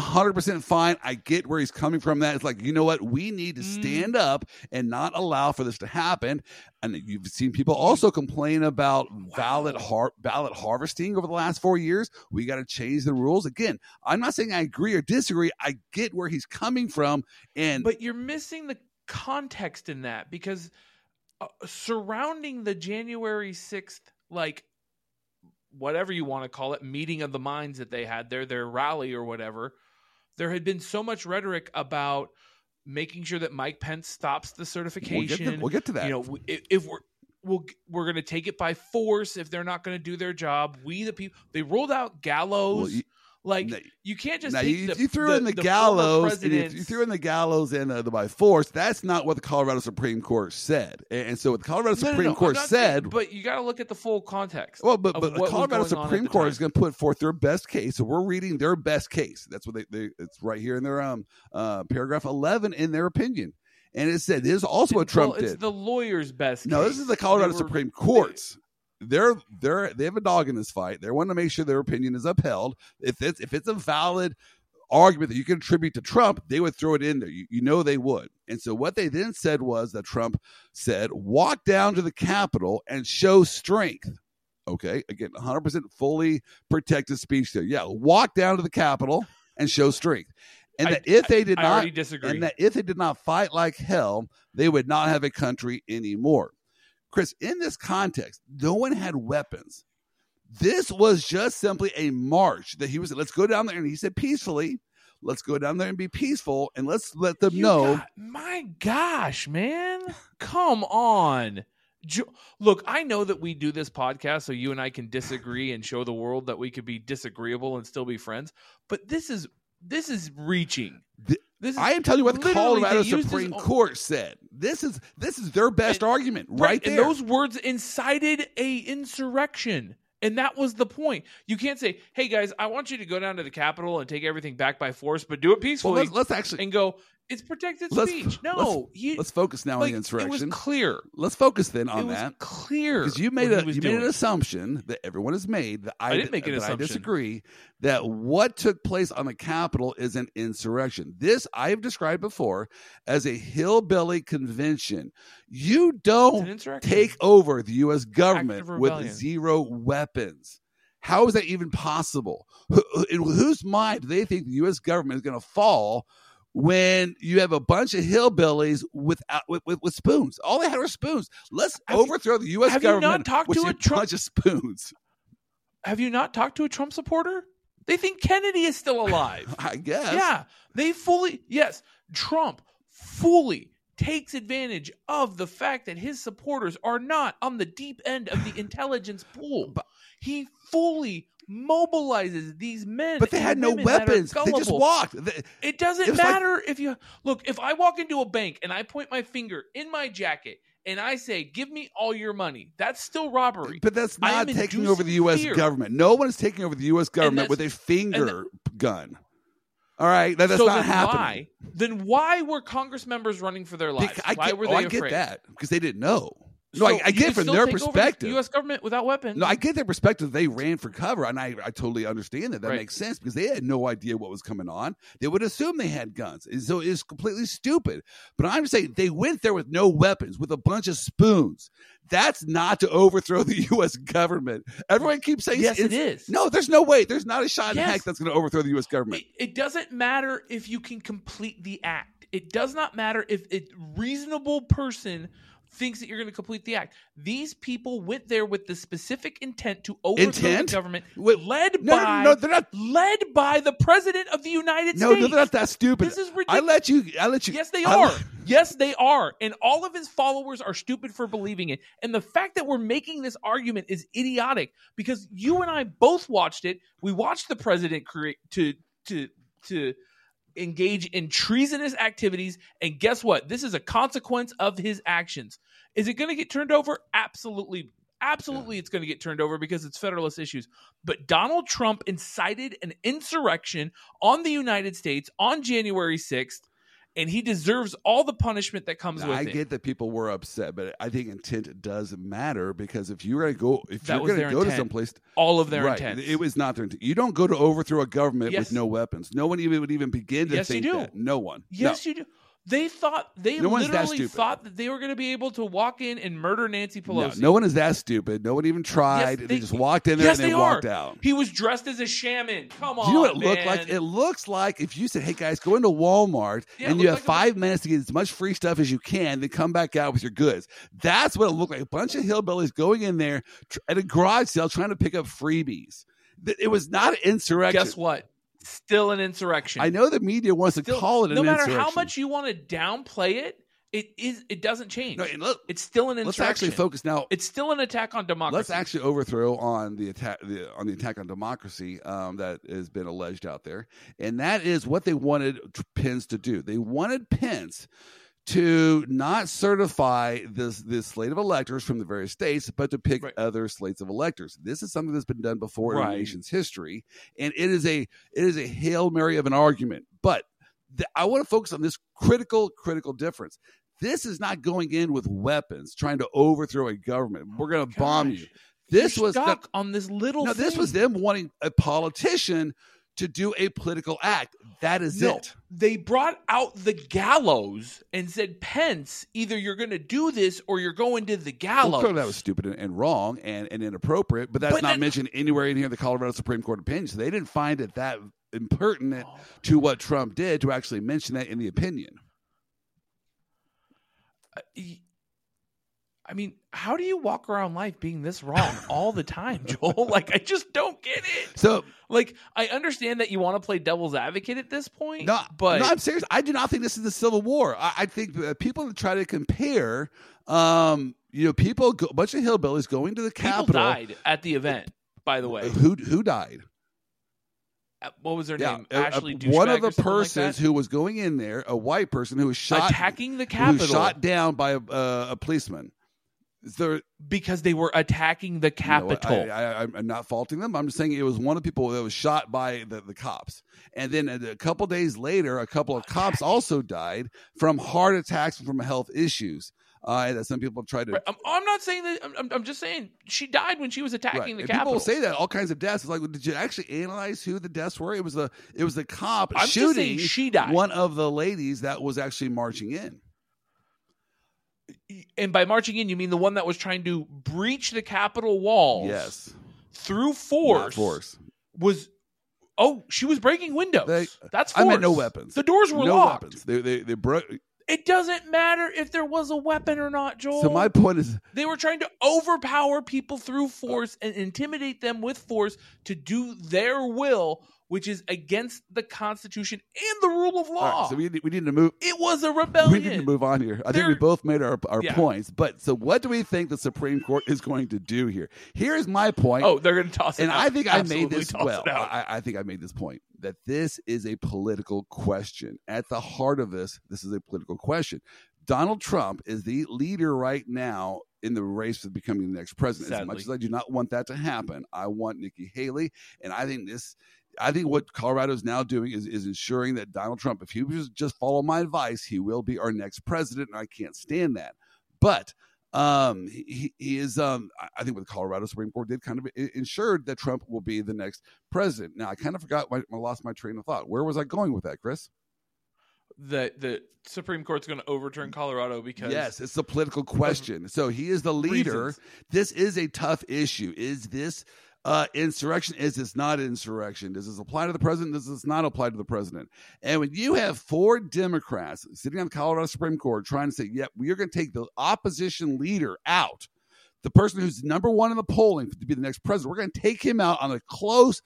100% fine. I get where he's coming from that. It's like, you know what? We need to Mm. stand up and not allow for this to happen. And you've seen people also complain about ballot har- ballot harvesting over the last 4 years. We got to change the rules. Again, I'm not saying I agree or disagree. I get where he's coming from and But you're missing the context in that because uh, surrounding the January 6th, like whatever you want to call it, meeting of the minds that they had there, their rally or whatever, there had been so much rhetoric about making sure that Mike Pence stops the we'll certification. get, to, we'll get to that. you know, if, if we're we'll, we're going to take it by force if they're not going to do their job. We the people they rolled out gallows. Well, like Now- you can't just now take you, the, you threw the- in the, the gallows. And if you threw in the gallows and uh, the by force. That's not what the Colorado Supreme Court said. And, and so what the Colorado No, no, Supreme no, I'm Court not saying- said. but you got to look at the full context. well, but, but the Colorado going on at Supreme Court is going to put forth their best case. So we're reading their best case. That's what they, they it's right here in their um uh paragraph eleven in their opinion. And it said this is also what Trump well, it's did. the lawyer's best. No, this is the Colorado were- Supreme Courts. They're they're they have a dog in this fight. They want to make sure their opinion is upheld. If it's if it's a valid argument that you can attribute to Trump, they would throw it in there. You, you know they would. And so what they then said was that Trump said, "Walk down to the Capitol and show strength." Okay, again, 100% fully protected speech there. Yeah, walk down to the Capitol and show strength. And I- that if they did I not already disagree. and that if they did not fight like hell, they would not have a country anymore. Chris, in this context, no one had weapons. This was just simply a march that he was. Let's go down there, and he said peacefully. Let's go down there and be peaceful, and let's let them You know. got- my gosh, man, come on. Look, I know that we do this podcast so you and I can disagree and show the world that we could be disagreeable and still be friends. But this is this is reaching. Th- This is I am telling you what the Colorado they used this Supreme Court said. This is this is their best And- argument right, And there. those words incited a insurrection. And that was the point. You can't say, "Hey guys, I want you to go down to the Capitol and take everything back by force, but do it well, peacefully." let's, let's actually and go, "It's protected Let's- speech." No, you, let's focus now like, on the insurrection. it was clear. let's focus then it on was that. clear because you made a you made an assumption that everyone has made that I, I didn't make an that I disagree that what took place on the Capitol is an insurrection. This I have described before as a hillbilly convention. You don't take over the U.S. government with zero weapons. How is that even possible? Who, in whose mind do they think the U.S. government is going to fall when you have a bunch of hillbillies without with, with, with spoons? All they had were spoons. Let's Have you- overthrow the U.S. have you not government talked with to a a Trump- bunch of spoons. Have you not talked to a Trump supporter? They think Kennedy is still alive. I guess. Yeah, they fully yes, Trump fully takes advantage of the fact that his supporters are not on the deep end of the intelligence pool. But- he fully mobilizes these men, But they had no women that are weapons. They just walked. It doesn't It was like- matter if you look. If I walk into a bank and I point my finger in my jacket and I say, "Give me all your money," that's still robbery. But that's not taking over the U.S. fear. government. No one is taking over the U.S. government with a finger gun. All right, that, that's so not then happening. why? Then why were Congress members running for their lives? Bec- I why get, were oh, they I get afraid? that because they didn't know. No, I- I get from their over the perspective. U.S. government without weapons. No, I get their perspective. They ran for cover, and I, I totally understand that. That Right. makes sense because they had no idea what was coming on. They would assume they had guns, and so it's completely stupid. But I'm saying they went there with no weapons, with a bunch of spoons. That's not to overthrow the U.S. government. Everyone keeps saying yes, it's- No, there's no way. There's not a shot in Yes. heck that's going to overthrow the U.S. government. It, it doesn't matter if you can complete the act. It does not matter if a reasonable person thinks that you're going to complete the act. These people went there with the specific intent to overthrow Intent? the government, Wait, led No, by no, no, they're not. led by the president of the United No, no, States. they're not that stupid. This is ridiculous. I let you. I let you. Yes, they I are. let- yes, they are. And all of his followers are stupid for believing it. And the fact that we're making this argument is idiotic because you and I both watched it. We watched the president create to to to engage in treasonous activities and guess what? This is a consequence of his actions. Is it going to get turned over? Absolutely. Absolutely, it's going to get turned over because it's Federalist issues. But Donald Trump incited an insurrection on the United States on January 6th, and he deserves all the punishment that comes with I it. I get that people were upset, but I think intent does matter because if you're going to go, if That you're going to go to intent. someplace, all of their right, intent. it was not their intent. You don't go to overthrow a government Yes. with no weapons. No one even would even begin to Yes, you think do. that. No one. yes, you do. They thought they No that literally thought that they were going to be able to walk in and murder Nancy no, no, Pelosi. no one is that stupid. No one even tried. they- they, just walked in there yes, and then they walked out. He was dressed as a shaman. Come on, Do you know what it looked like? It looks like if you said, "Hey guys, go into Walmart Yeah, and you have like five minutes to get as much free stuff as you can, then come back out with your goods." That's what it looked like. A bunch of hillbillies going in there at a garage sale trying to pick up freebies. It was not an insurrection. Guess what? Still an insurrection. I know the media wants to call it an insurrection. no matter how much you want to downplay it, it is. It doesn't change. No, it's still an insurrection. let's actually focus now. It's still an attack on democracy. Let's actually overthrow on the attack the, on the attack on democracy um, that has been alleged out there, and that is what they wanted Pence to do. They wanted Pence to not certify this this slate of electors from the various states, but to pick Right. other slates of electors. This is something that's been done before in the nation's history, and it is a it is a hail mary of an argument. But th- I want to focus on this critical critical difference. This is not going in with weapons trying to overthrow a government. Oh We're going to bomb you. This you're was the- on this little. no, this was them wanting a politician to do a political act. That is No, it. They brought out the gallows and said, Pence, either you're going to do this or you're going to the gallows. clearly that was stupid and, and wrong and, and inappropriate, but that's But not mentioned anywhere in here in the Colorado Supreme Court opinion. So they didn't find it that impertinent Oh. to what Trump did to actually mention that in the opinion. Uh, y- I mean, how do you walk around life being this wrong all the time, Joel? Like, I just don't get it. So Like, I understand that you want to play devil's advocate at this point, no, but no, I'm serious. I do not think this is the Civil War. I, I think people try to compare, um, you know, people, go, a bunch of hillbillies going to the people Capitol. died at the event. By the way, Who who died? Uh, what was their Yeah, name? a- a- Ashley. one of the something like persons who was going in there, a white person who was shot, attacking the Capitol was shot down by a, uh, a policeman. Because they were attacking the you know Capitol. I, I, I'm not faulting them. I'm just saying it was one of the people that was shot by the, the cops. And then a, a couple days later, a couple of cops also died from heart attacks and from health issues. Uh, that some people have tried to. Right, I'm, I'm not saying that. I'm- I'm, just saying she died when she was attacking Right. the And Capitol. people say that all kinds of deaths. It's like, did you actually analyze who the deaths were? It was the it was the cop I'm shooting she died. one of the ladies that was actually marching in. And by marching in, you mean the one that was trying to breach the Capitol walls? Yes, through Not force. force. Was oh, she was breaking windows. They- That's I meant no weapons. The doors were no locked. weapons. They they they broke. It doesn't matter if there was a weapon or not, Joel. So my point is, They were trying to overpower people through force and intimidate them with force to do their will, which is against the Constitution and the rule of law. right, so we need, we need to move. it was a rebellion. We need to move on here. I think we both made our, our Yeah. points. But so, what do we think the Supreme Court is going to do here? Here's my point. Oh, they're going to toss it and out. I think I made this well. I, I think I made this point that this is a political question. At the heart of this, this is a political question. Donald Trump is the leader right now in the race for becoming the next president. As much as I do not want that to happen, I want Nikki Haley, and I think this. I think what Colorado is now doing is, is ensuring that Donald Trump, if he was just follow my advice, he will be our next president, and I can't stand that. But Um, he, he is. Um, I think what the Colorado Supreme Court did kind of ensured that Trump will be the next president. Now, I kind of forgot. My, I lost my train of thought. Where was I going with that, Chris? that the Supreme Court's going to overturn Colorado because yes, it's a political question. So he is the leader. Reasons. This is a tough issue. Is this uh, insurrection? Is this not insurrection? Does this apply to the president? Does this not apply to the president? And when you have four Democrats sitting on the Colorado Supreme Court trying to say, "Yep, we are going to take the opposition leader out." The person who's number one in the polling to be the next president, we're going to take him out on a close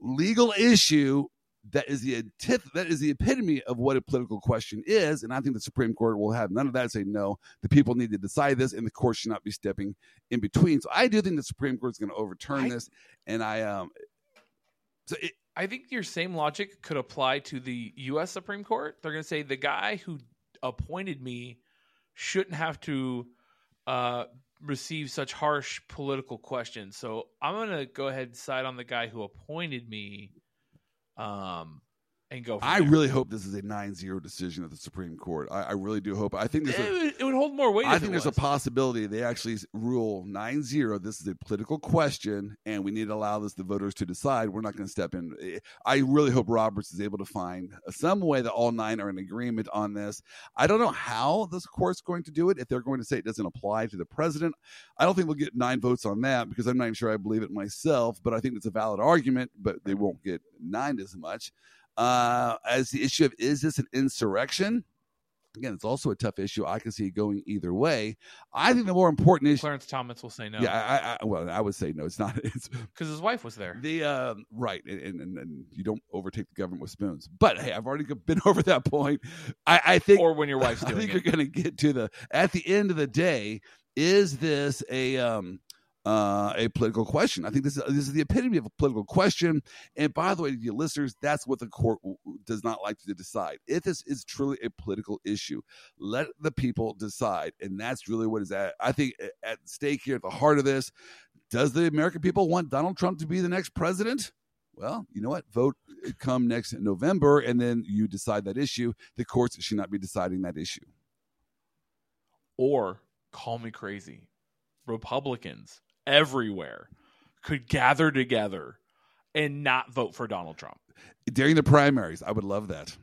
legal issue that is the antith- that is the epitome of what a political question is and i think the supreme court will have none of that say no the people need to decide this and the court should not be stepping in between so i do think the supreme court is going to overturn I- this and i um so it, I think your same logic could apply to the U.S. Supreme Court. They're going to say the guy who appointed me shouldn't have to uh, receive such harsh political questions. So I'm going to go ahead and side on the guy who appointed me, um, and go. I there. really hope this is a 9-0 decision at the supreme court i, I really do hope i think there's it, a would, it would hold more weight. I think there's a possibility they actually rule 9-0. This is a political question, and we need to allow this the voters to decide. We're not going to step in. I really hope Roberts is able to find some way that all nine are in agreement on this. I don't know how this court's going to do it. If they're going to say it doesn't apply to the president, I don't think we'll get nine votes on that because I'm not even sure I believe it myself. But I think it's a valid argument. But they won't get nine as much. Uh, as the issue of is this an insurrection? Again, it's also a tough issue. I can see it going either way. I think the more important issue. Clarence Thomas will say no. Yeah, I, I, well, I would say no. It's not. It's because his wife was there. the um, right, and, and and you don't overtake the government with spoons. But hey, I've already been over that point. I, I think, or when your wife's I think it. you're going to get to the at the end of the day. Is this a um uh, a political question? I think this is this is the epitome of a political question. And by the way, to your listeners, that's what the court does not like to decide. If this is truly a political issue, let the people decide, and that's really what is at. I think at stake here, at the heart of this, does the American people want Donald Trump to be the next president? Well, you know what? Vote uh, come next November, and then you decide that issue. The courts should not be deciding that issue. or call me crazy. Republicans everywhere could gather together and not vote for Donald Trump. during the primaries. I would love that.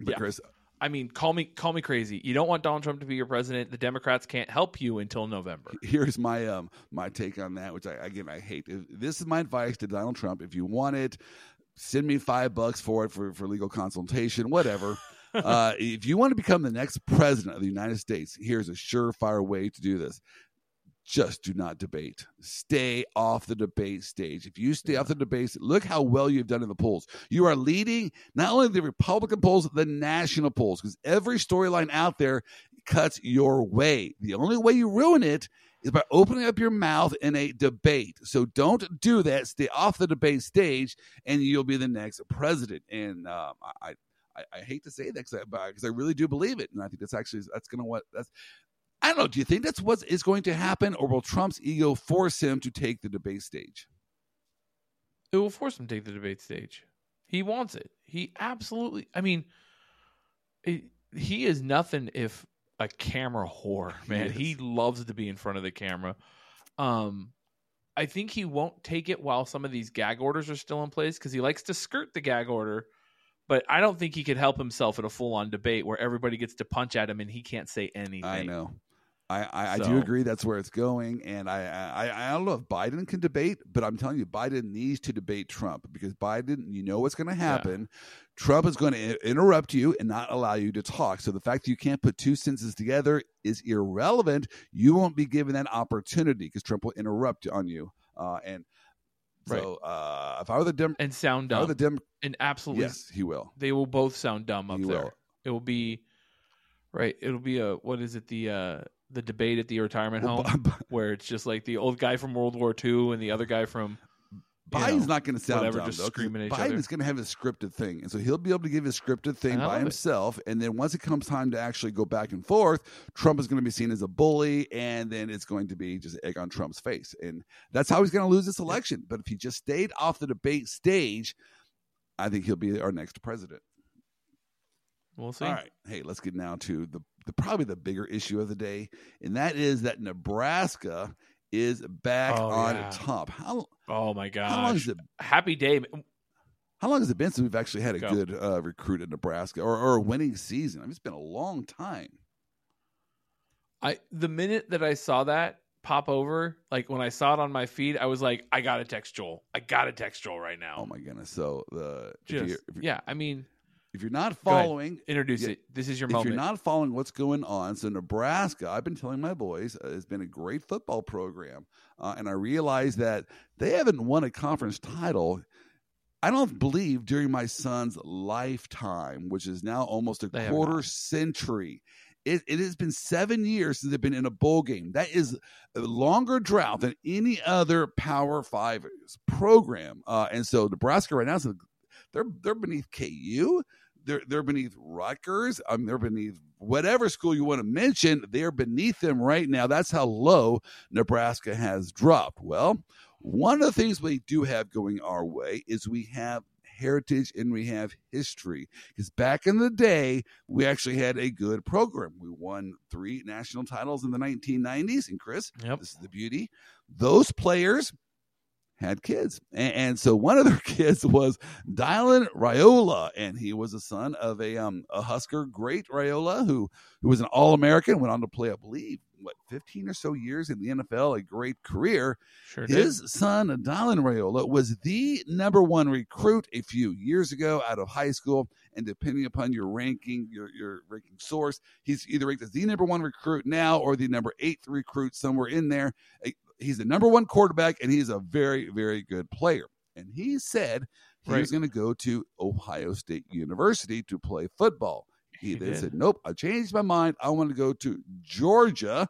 But Yeah. Chris, I mean, call me call me crazy. You don't want Donald Trump to be your president. The Democrats can't help you until November. here's my um my take on that, which I again I hate. If- This is my advice to Donald Trump. If you want it, send me five bucks for it for for legal consultation, whatever. uh, if you want to become the next president of the United States, here's a surefire way to do this. Just do not debate. Stay off the debate stage. If you stay off the debate, look how well you've done in the polls. You are leading not only the Republican polls, the national polls, because every storyline out there cuts your way. The only way you ruin it is by opening up your mouth in a debate. So don't do that. Stay off the debate stage, and you'll be the next president. And um, I, I, I hate to say that because I, I really do believe it, and I think that's actually that's going to what that's. I don't know. Do you think that's what is going to happen, or will Trump's ego force him to take the debate stage? It will force him to take the debate stage. He wants it. He absolutely. I mean, it, he is nothing if a camera whore, man. is. He loves to be in front of the camera. Um, I think he won't take it while some of these gag orders are still in place because he likes to skirt the gag order. But I don't think he could help himself in a full-on debate where everybody gets to punch at him and he can't say anything. I know. I, I, I do agree that's where it's going, and I, I I don't know if Biden can debate, but I'm telling you, Biden needs to debate Trump because Biden, you know what's going to happen. Trump is going to interrupt you and not allow you to talk. So the fact that you can't put two sentences together is irrelevant. You won't be given that opportunity because Trump will interrupt on you. Uh, and so uh, if I were the Dem, And sound if I were dumb. the Dem, and absolutely yes, he will. they will both sound dumb up He there. will. It will be right. It'll be a what is it the uh the debate at the retirement Well, home where it's just like the old guy from World War II and the other guy from Biden's know, not going to sound whatever, dumb, just though, screaming at each Biden other. is going to have a scripted thing, and so he'll be able to give his scripted thing by love it. himself. And then once it comes time to actually go back and forth, Trump is going to be seen as a bully, and then it's going to be just egg on Trump's face, and that's how he's going to lose this election. But if he just stayed off the debate stage, I think he'll be our next president. We'll see. All right. Hey, let's get now to the, the probably the bigger issue of the day, and that is that Nebraska is back Oh, on yeah. top. How Oh my god! how long is it Happy day. how long has it been since we've actually had a Go. good uh, recruit in Nebraska or, or a winning season? I mean, it's been a long time. I the minute that I saw that pop over, like when I saw it on my feed, I was like, I gotta text Joel. I gotta text Joel right now. Oh my goodness! So the if, Just, you're, if, you're, yeah, I mean, if you're not following, introduce Yeah, it. This is your if moment. If you're not following what's going on, so Nebraska, I've been telling my boys, uh, has been a great football program, uh, and I realize that they haven't won a conference title. I don't believe during my son's lifetime, which is now almost a They quarter century. It, it has been seven years since they've been in a bowl game. That is a longer drought than any other Power Five program. Uh, and so Nebraska right now is they're they're beneath KU. They're they're beneath Rutgers. Um, they're beneath whatever school you want to mention. They're beneath them right now. That's how low Nebraska has dropped. Well, one of the things we do have going our way is we have heritage and we have history. Because back in the day, we actually had a good program. We won three national titles in the 1990s. And Chris, Yep. this is the beauty. Those players had kids. And, and so one of their kids was Dylan Raiola, and he was a son of a um a Husker great Raiola who who was an All American, went on to play, I believe, what, 15 or so years in the NFL, a great career. Sure did. His son, Dylan Raiola, was the number one recruit a few years ago out of high school. And depending upon your ranking, your, your ranking source, he's either ranked as the number one recruit now or the number eight recruit somewhere in there. He's the number one quarterback, and he's a very, very good player. And he said he Right. was going to go to Ohio State University to play football. He, He then did. said, Nope, I changed my mind. I want to go to Georgia.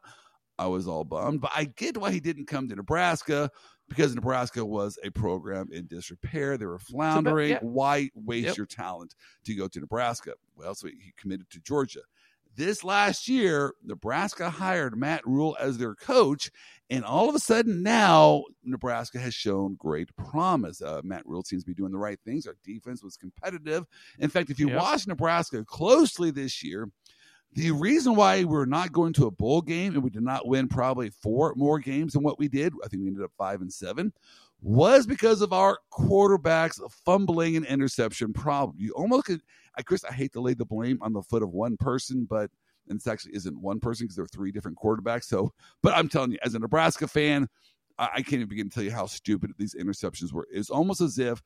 I was all bummed, but I get why he didn't come to Nebraska because Nebraska was a program in disrepair. They were floundering. yeah. Why waste Yep. your talent to go to Nebraska? Well, so he committed to Georgia. This last year, Nebraska hired Matt Rhule as their coach, and all of a sudden now Nebraska has shown great promise. Uh, Matt Rhule seems to be doing the right things. Our defense was competitive. In fact, if you Yep. watch Nebraska closely this year, the reason why we're not going to a bowl game and we did not win probably four more games than what we did, I think we ended up five and seven, was because of our quarterbacks fumbling and interception problem. You almost could, I, Chris, I hate to lay the blame on the foot of one person, but and this actually isn't one person because there are three different quarterbacks. So, but I'm telling you, as a Nebraska fan, I, I can't even begin to tell you how stupid these interceptions were. It's almost as if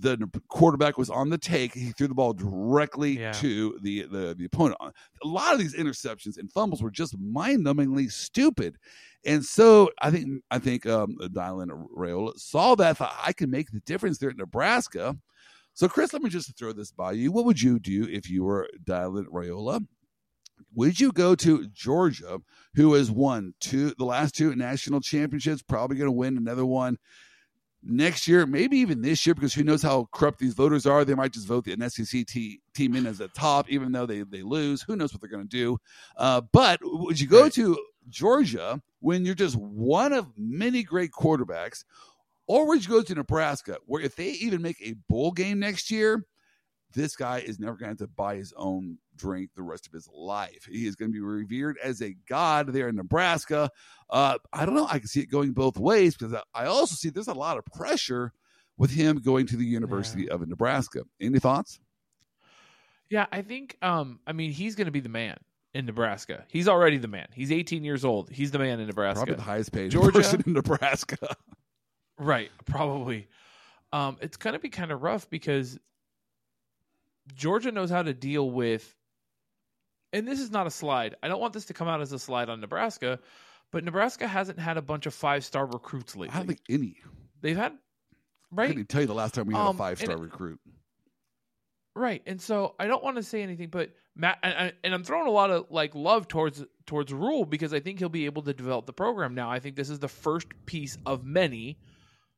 the quarterback was on the take. He threw the ball directly Yeah. to the, the the opponent. A lot of these interceptions and fumbles were just mind-numbingly stupid. And so I think I think um, Dylan Raiola saw that thought I can make the difference there at Nebraska. So Chris, let me just throw this by you. What would you do if you were Dylan Raiola? Would you go to Georgia, who has won two the last two national championships, probably going to win another one next year, maybe even this year, because who knows how corrupt these voters are? They might just vote the SEC te- team in as the top, even though they, they lose. Who knows what they're going to do? Uh, but would you go Right. to Georgia when you're just one of many great quarterbacks, or would you go to Nebraska, where if they even make a bowl game next year, this guy is never going to have to buy his own drink the rest of his life. He is going to be revered as a god there in Nebraska. Uh, I don't know. I can see it going both ways because I- also see there's a lot of pressure with him going to the University of Nebraska. Any thoughts? Yeah, I think. Um, I mean, he's going to be the man in Nebraska. He's already the man. He's 18 years old. He's the man in Nebraska. Probably the highest paid Georgia? person in Nebraska. Right, probably. Um, it's going to be kind of rough because Georgia knows how to deal with, and this is not a slide. I don't want this to come out as a slide on Nebraska, but Nebraska hasn't had a bunch of five star recruits lately. I don't think any. They've had, I right, couldn't tell you the last time we had Um, a five star recruit. right, and so I don't want to say anything, but Matt, and, and I'm throwing a lot of like love towards towards Rhule because I think he'll be able to develop the program now. I think this is the first piece of many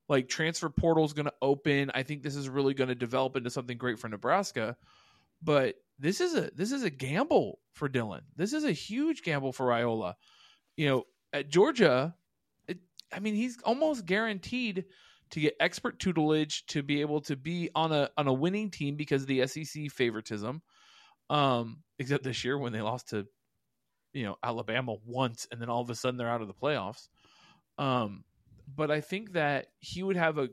like transfer portal is going to open. I think this is really going to develop into something great for Nebraska. But this is a this is a gamble for Dylan. This is a huge gamble for Iola. You know, at Georgia, it, I mean, he's almost guaranteed to get expert tutelage to be able to be on a on a winning team because of the SEC favoritism. Um, except this year when they lost to, you know, Alabama once, and then all of a sudden they're out of the playoffs. Um, but I think that he would have a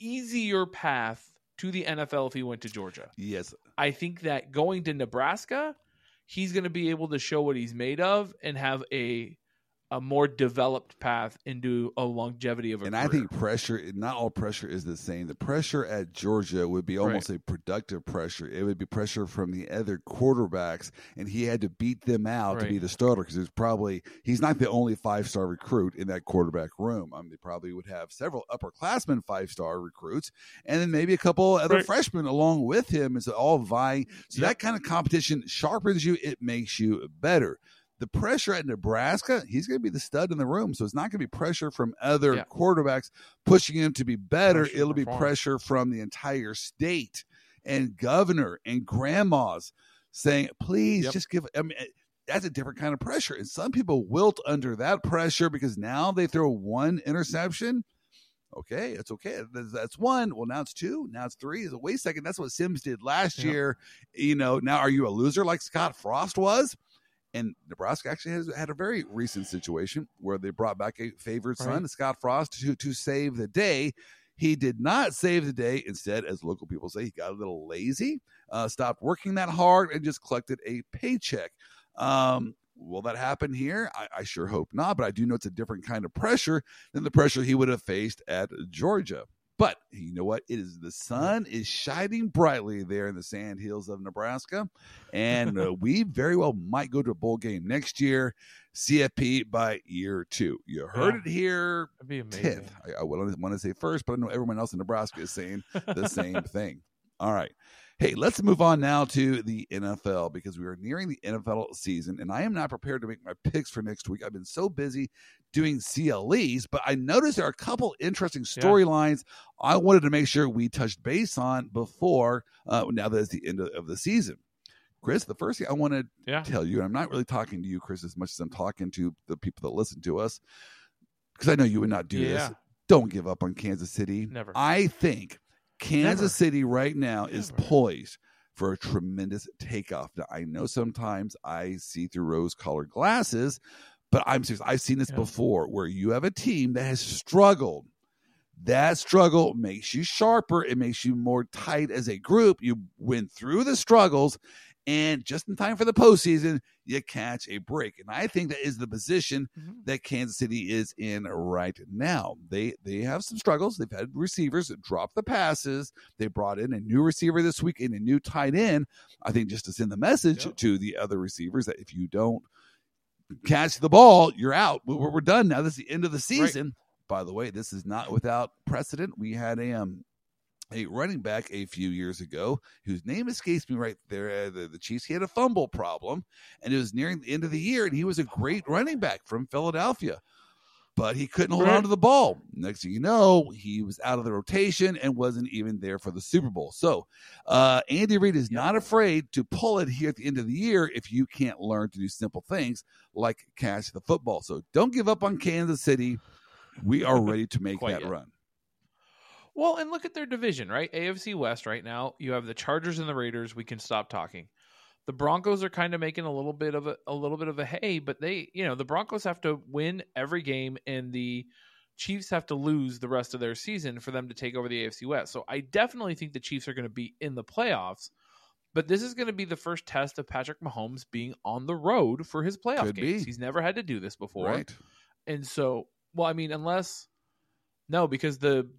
easier path to the NFL if he went to Georgia. Yes, I think that going to Nebraska, he's going to be able to show what he's made of and have a a more developed path into a longevity of a and career. I think pressure, not all pressure is the same. The pressure at Georgia would be almost a productive pressure. It would be pressure from the other quarterbacks, and he had to beat them out to be the starter because there's probably he's not the only five star recruit in that quarterback room. I mean, they probably would have several upperclassmen five star recruits, and then maybe a couple other Right. freshmen along with him. Is all vying. So Yep. that kind of competition sharpens you. It makes you better the pressure at Nebraska, he's going to be the stud in the room. So it's not going to be pressure from other Yeah. quarterbacks pushing him to be better. Pressure It'll be perform. pressure from the entire state and governor and grandmas saying, please Yep. just give. I mean, eh, that's a different kind of pressure. And some people wilt under that pressure because now they throw one interception. Okay, it's okay. That's- one. Well, now it's two. Now it's three. Wait a second. That's what Sims did last Yep. year. You know, now are you a loser like Scott Frost was? And Nebraska actually has had a very recent situation where they brought back a favored son, Scott Frost, to, to save the day. He did not save the day. Instead, as local people say, he got a little lazy, uh, stopped working that hard, and just collected a paycheck. Um, will that happen here? I, I sure hope not, but I do know it's a different kind of pressure than the pressure he would have faced at Georgia. But you know what? It is the sun is shining brightly there in the sand hills of Nebraska, and uh, we very well might go to a bowl game next year. CFP by year two. You heard Yeah. it here That'd be amazing. tenth. I, I want to say first, but I know everyone else in Nebraska is saying the same thing. All right. Hey, let's move on now to the NFL because we are nearing the NFL season, and I am not prepared to make my picks for next week. I've been so busy doing CLEs, but I noticed there are a couple interesting Yeah. storylines I wanted to make sure we touched base on before uh, now that it's the end of, of the season. Chris, the first thing I want to Yeah. tell you, and I'm not really talking to you, Chris, as much as I'm talking to the people that listen to us, because I know you would not do this. Don't give up on Kansas City. Never. I think Kansas Never. City right now is poised for a tremendous takeoff. Now, I know sometimes I see through rose colored glasses, but I'm serious. I've seen this Yeah. before where you have a team that has struggled. That struggle makes you sharper. It makes you more tight as a group. You went through the struggles, and just in time for the postseason, you catch a break. And I think that is the position Mhm. that Kansas City is in right now. They they have some struggles. They've had receivers drop the passes. They brought in a new receiver this week and a new tight end. I think just to send the message Yep. to the other receivers that if you don't catch the ball, you're out. We're, we're done now. This is the end of the season. By the way, this is not without precedent. We had a um a running back a few years ago whose name escapes me right there. Uh, the, the Chiefs he had a fumble problem, and it was nearing the end of the year, and he was a great running back from Philadelphia, but he couldn't hold on to the ball. Next thing you know, he was out of the rotation and wasn't even there for the Super Bowl. So, uh, Andy Reid is not afraid to pull it here at the end of the year if you can't learn to do simple things like catch the football. So, don't give up on Kansas City. We are ready to make that yet. run. Well, and look at their division, right? AFC West right now. You have the Chargers and the Raiders. We can stop talking. The Broncos are kind of making a little bit of a, a little bit of a hay, but they, you know, the Broncos have to win every game, and the Chiefs have to lose the rest of their season for them to take over the AFC West. So I definitely think the Chiefs are going to be in the playoffs. But this is going to be the first test of Patrick Mahomes being on the road for his playoff Could games. be. He's never had to do this before. Right. And so, well, I mean, unless no, because the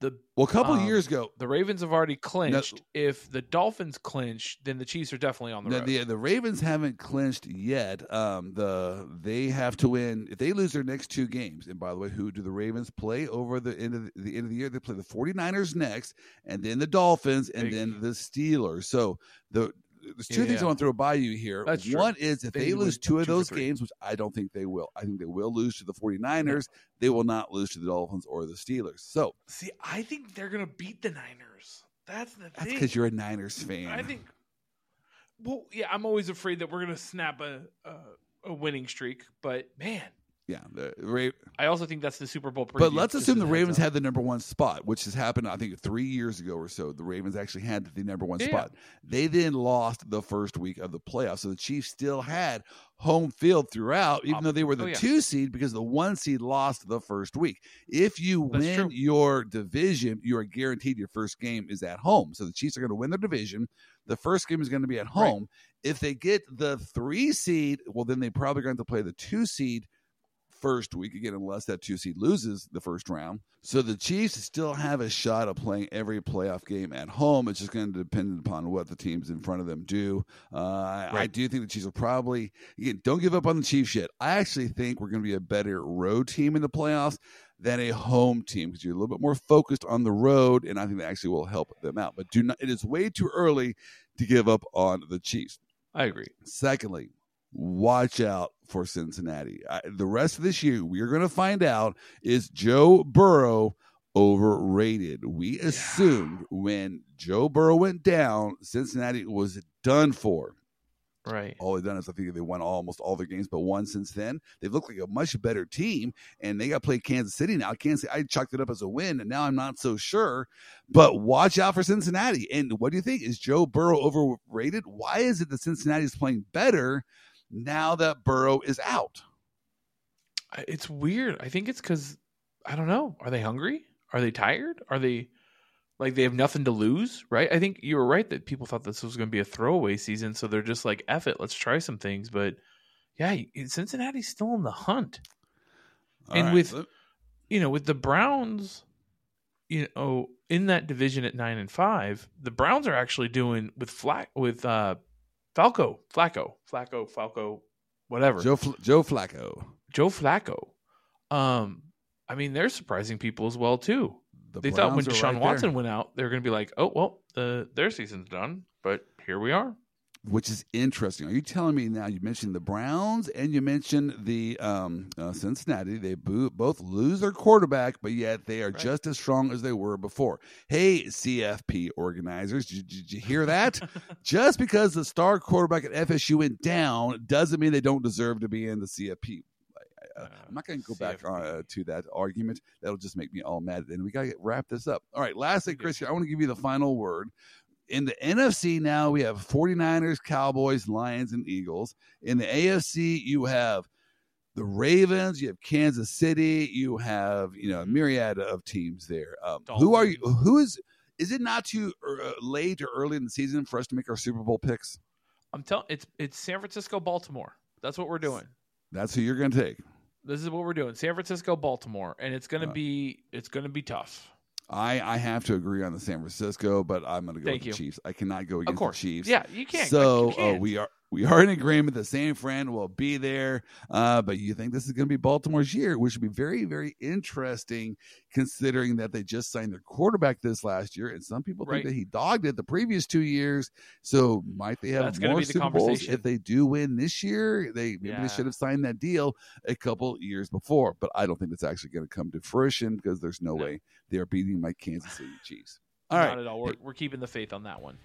the Well, a couple Um, years ago, the Ravens have already clinched. if the Dolphins clinch, then the Chiefs are definitely on the No, road. the the Ravens haven't clinched yet. Um, the they have to win if they lose their next two games. And by the way, who do the Ravens play over the end of the, the end of the year? They play the 49ers next, and then the Dolphins, and Big. then the Steelers. So the there's two Yeah, things I want to throw by you here. That's true. One is if They they, lose two of two those games, which I don't think they will. I think they will lose to the 49ers. They will not lose to the Dolphins or the Steelers. So See, I think they're gonna beat the Niners. That's the that's because you're a Niners fan. I think. Well, yeah, I'm always afraid that we're gonna snap a a, a winning streak, but man, Yeah, the Ra- I also think that's the Super Bowl preview. but let's assume the Ravens had the number one spot, which has happened, I think, three years ago or so. The Ravens actually had the number one Yeah. spot. They then lost the first week of the playoffs, so the Chiefs still had home field throughout, even though they were the oh, yeah. two seed because the one seed lost the first week. If you That's win true. your division, you are guaranteed your first game is at home. So the Chiefs are going to win their division. The first game is going to be at Right. home. If they get the three seed, well, then they probably going to play the two seed first week again, unless that two seed loses the first round. So the Chiefs still have a shot of playing every playoff game at home. It's just going to depend upon what the teams in front of them do. Uh, I, I do think the Chiefs will probably again. Don't give up on the Chiefs yet. I actually think we're going to be a better road team in the playoffs than a home team because you're a little bit more focused on the road, and I think that actually will help them out. But do not. It is way too early to give up on the Chiefs. I agree. Secondly, watch out for Cincinnati. I, the rest of this year, we are going to find out is Joe Burrow overrated. We assumed when Joe Burrow went down, Cincinnati was done for. Right. All they've done is I think they won almost all their games, but one since then. They've looked like a much better team, and they got to play Kansas City now. Kansas, City, I chalked it up as a win, and now I'm not so sure. But watch out for Cincinnati. And what do you think? Is Joe Burrow overrated? Why is it that Cincinnati is playing better now that Burrow is out? It's weird. I think it's because I don't know. Are they hungry? Are they tired? Are they like they have nothing to lose? Right. I think you were right that people thought this was going to be a throwaway season, so they're just like, "Eff it, let's try some things." But yeah, Cincinnati's still in the hunt. All And right, with- so- You know, with the Browns, you know, in that division at nine and five, the Browns are actually doing with flat with uh Falco, Flacco, Flacco, Falco, whatever. Joe Fl- Joe Flacco. Joe Flacco. Um, I mean, they're surprising people as well too. The they thought when Browns Deshaun right there. Watson went out, they were going to be like, "Oh well, the their season's done." But here we are. Which is interesting. Are you telling me now? You mentioned the Browns and you mentioned the um, uh, Cincinnati. They bo- both lose their quarterback, but yet they are Right. just as strong as they were before. Hey, CFP organizers, did, did you hear that? just because the star quarterback at FSU went down doesn't mean they don't deserve to be in the CFP. I- I- I'm not going to go back uh, to that argument. That'll just make me all mad. And we got to wrap this up. All right. Lastly, Okay. Chris, I want to give you the final word. In the NFC now, we have 49ers, Cowboys, Lions, and Eagles. In the AFC, you have the Ravens, you have Kansas City, you have you know a myriad of teams there. Um, who are you? Who is? Is it not too uh, late or early in the season for us to make our Super Bowl picks? I'm telling it's it's San Francisco, Baltimore. That's what we're doing. That's who you're going to take. This is what we're doing. San Francisco, Baltimore, and it's going to Uh, be it's going to be tough. I I have to agree on the San Francisco, but I'm going to go Thank with the you. Chiefs. I cannot go Of against course, the Chiefs. Yeah, you can't. So you uh, can't. we are we are in agreement. The same friend will be there, uh, but you think this is going to be Baltimore's year, which would be very very interesting, considering that they just signed their quarterback this last year, and some people Right. think that he dogged it the previous two years. So might they have That's more be the Super Bowls conversation. if they do win this year? They maybe Yeah. they should have signed that deal a couple years before, but I don't think it's actually going to come to fruition because there's no, No. way they are beating my Kansas City Chiefs. All Not right. at all. We're, we're keeping the faith on that one.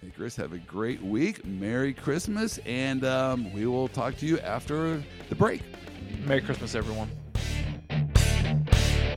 Hey, Chris, have a great week. Merry Christmas. And um, we will talk to you after the break. Merry Christmas, everyone.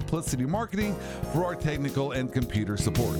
Triplicity Marketing for our technical and computer support.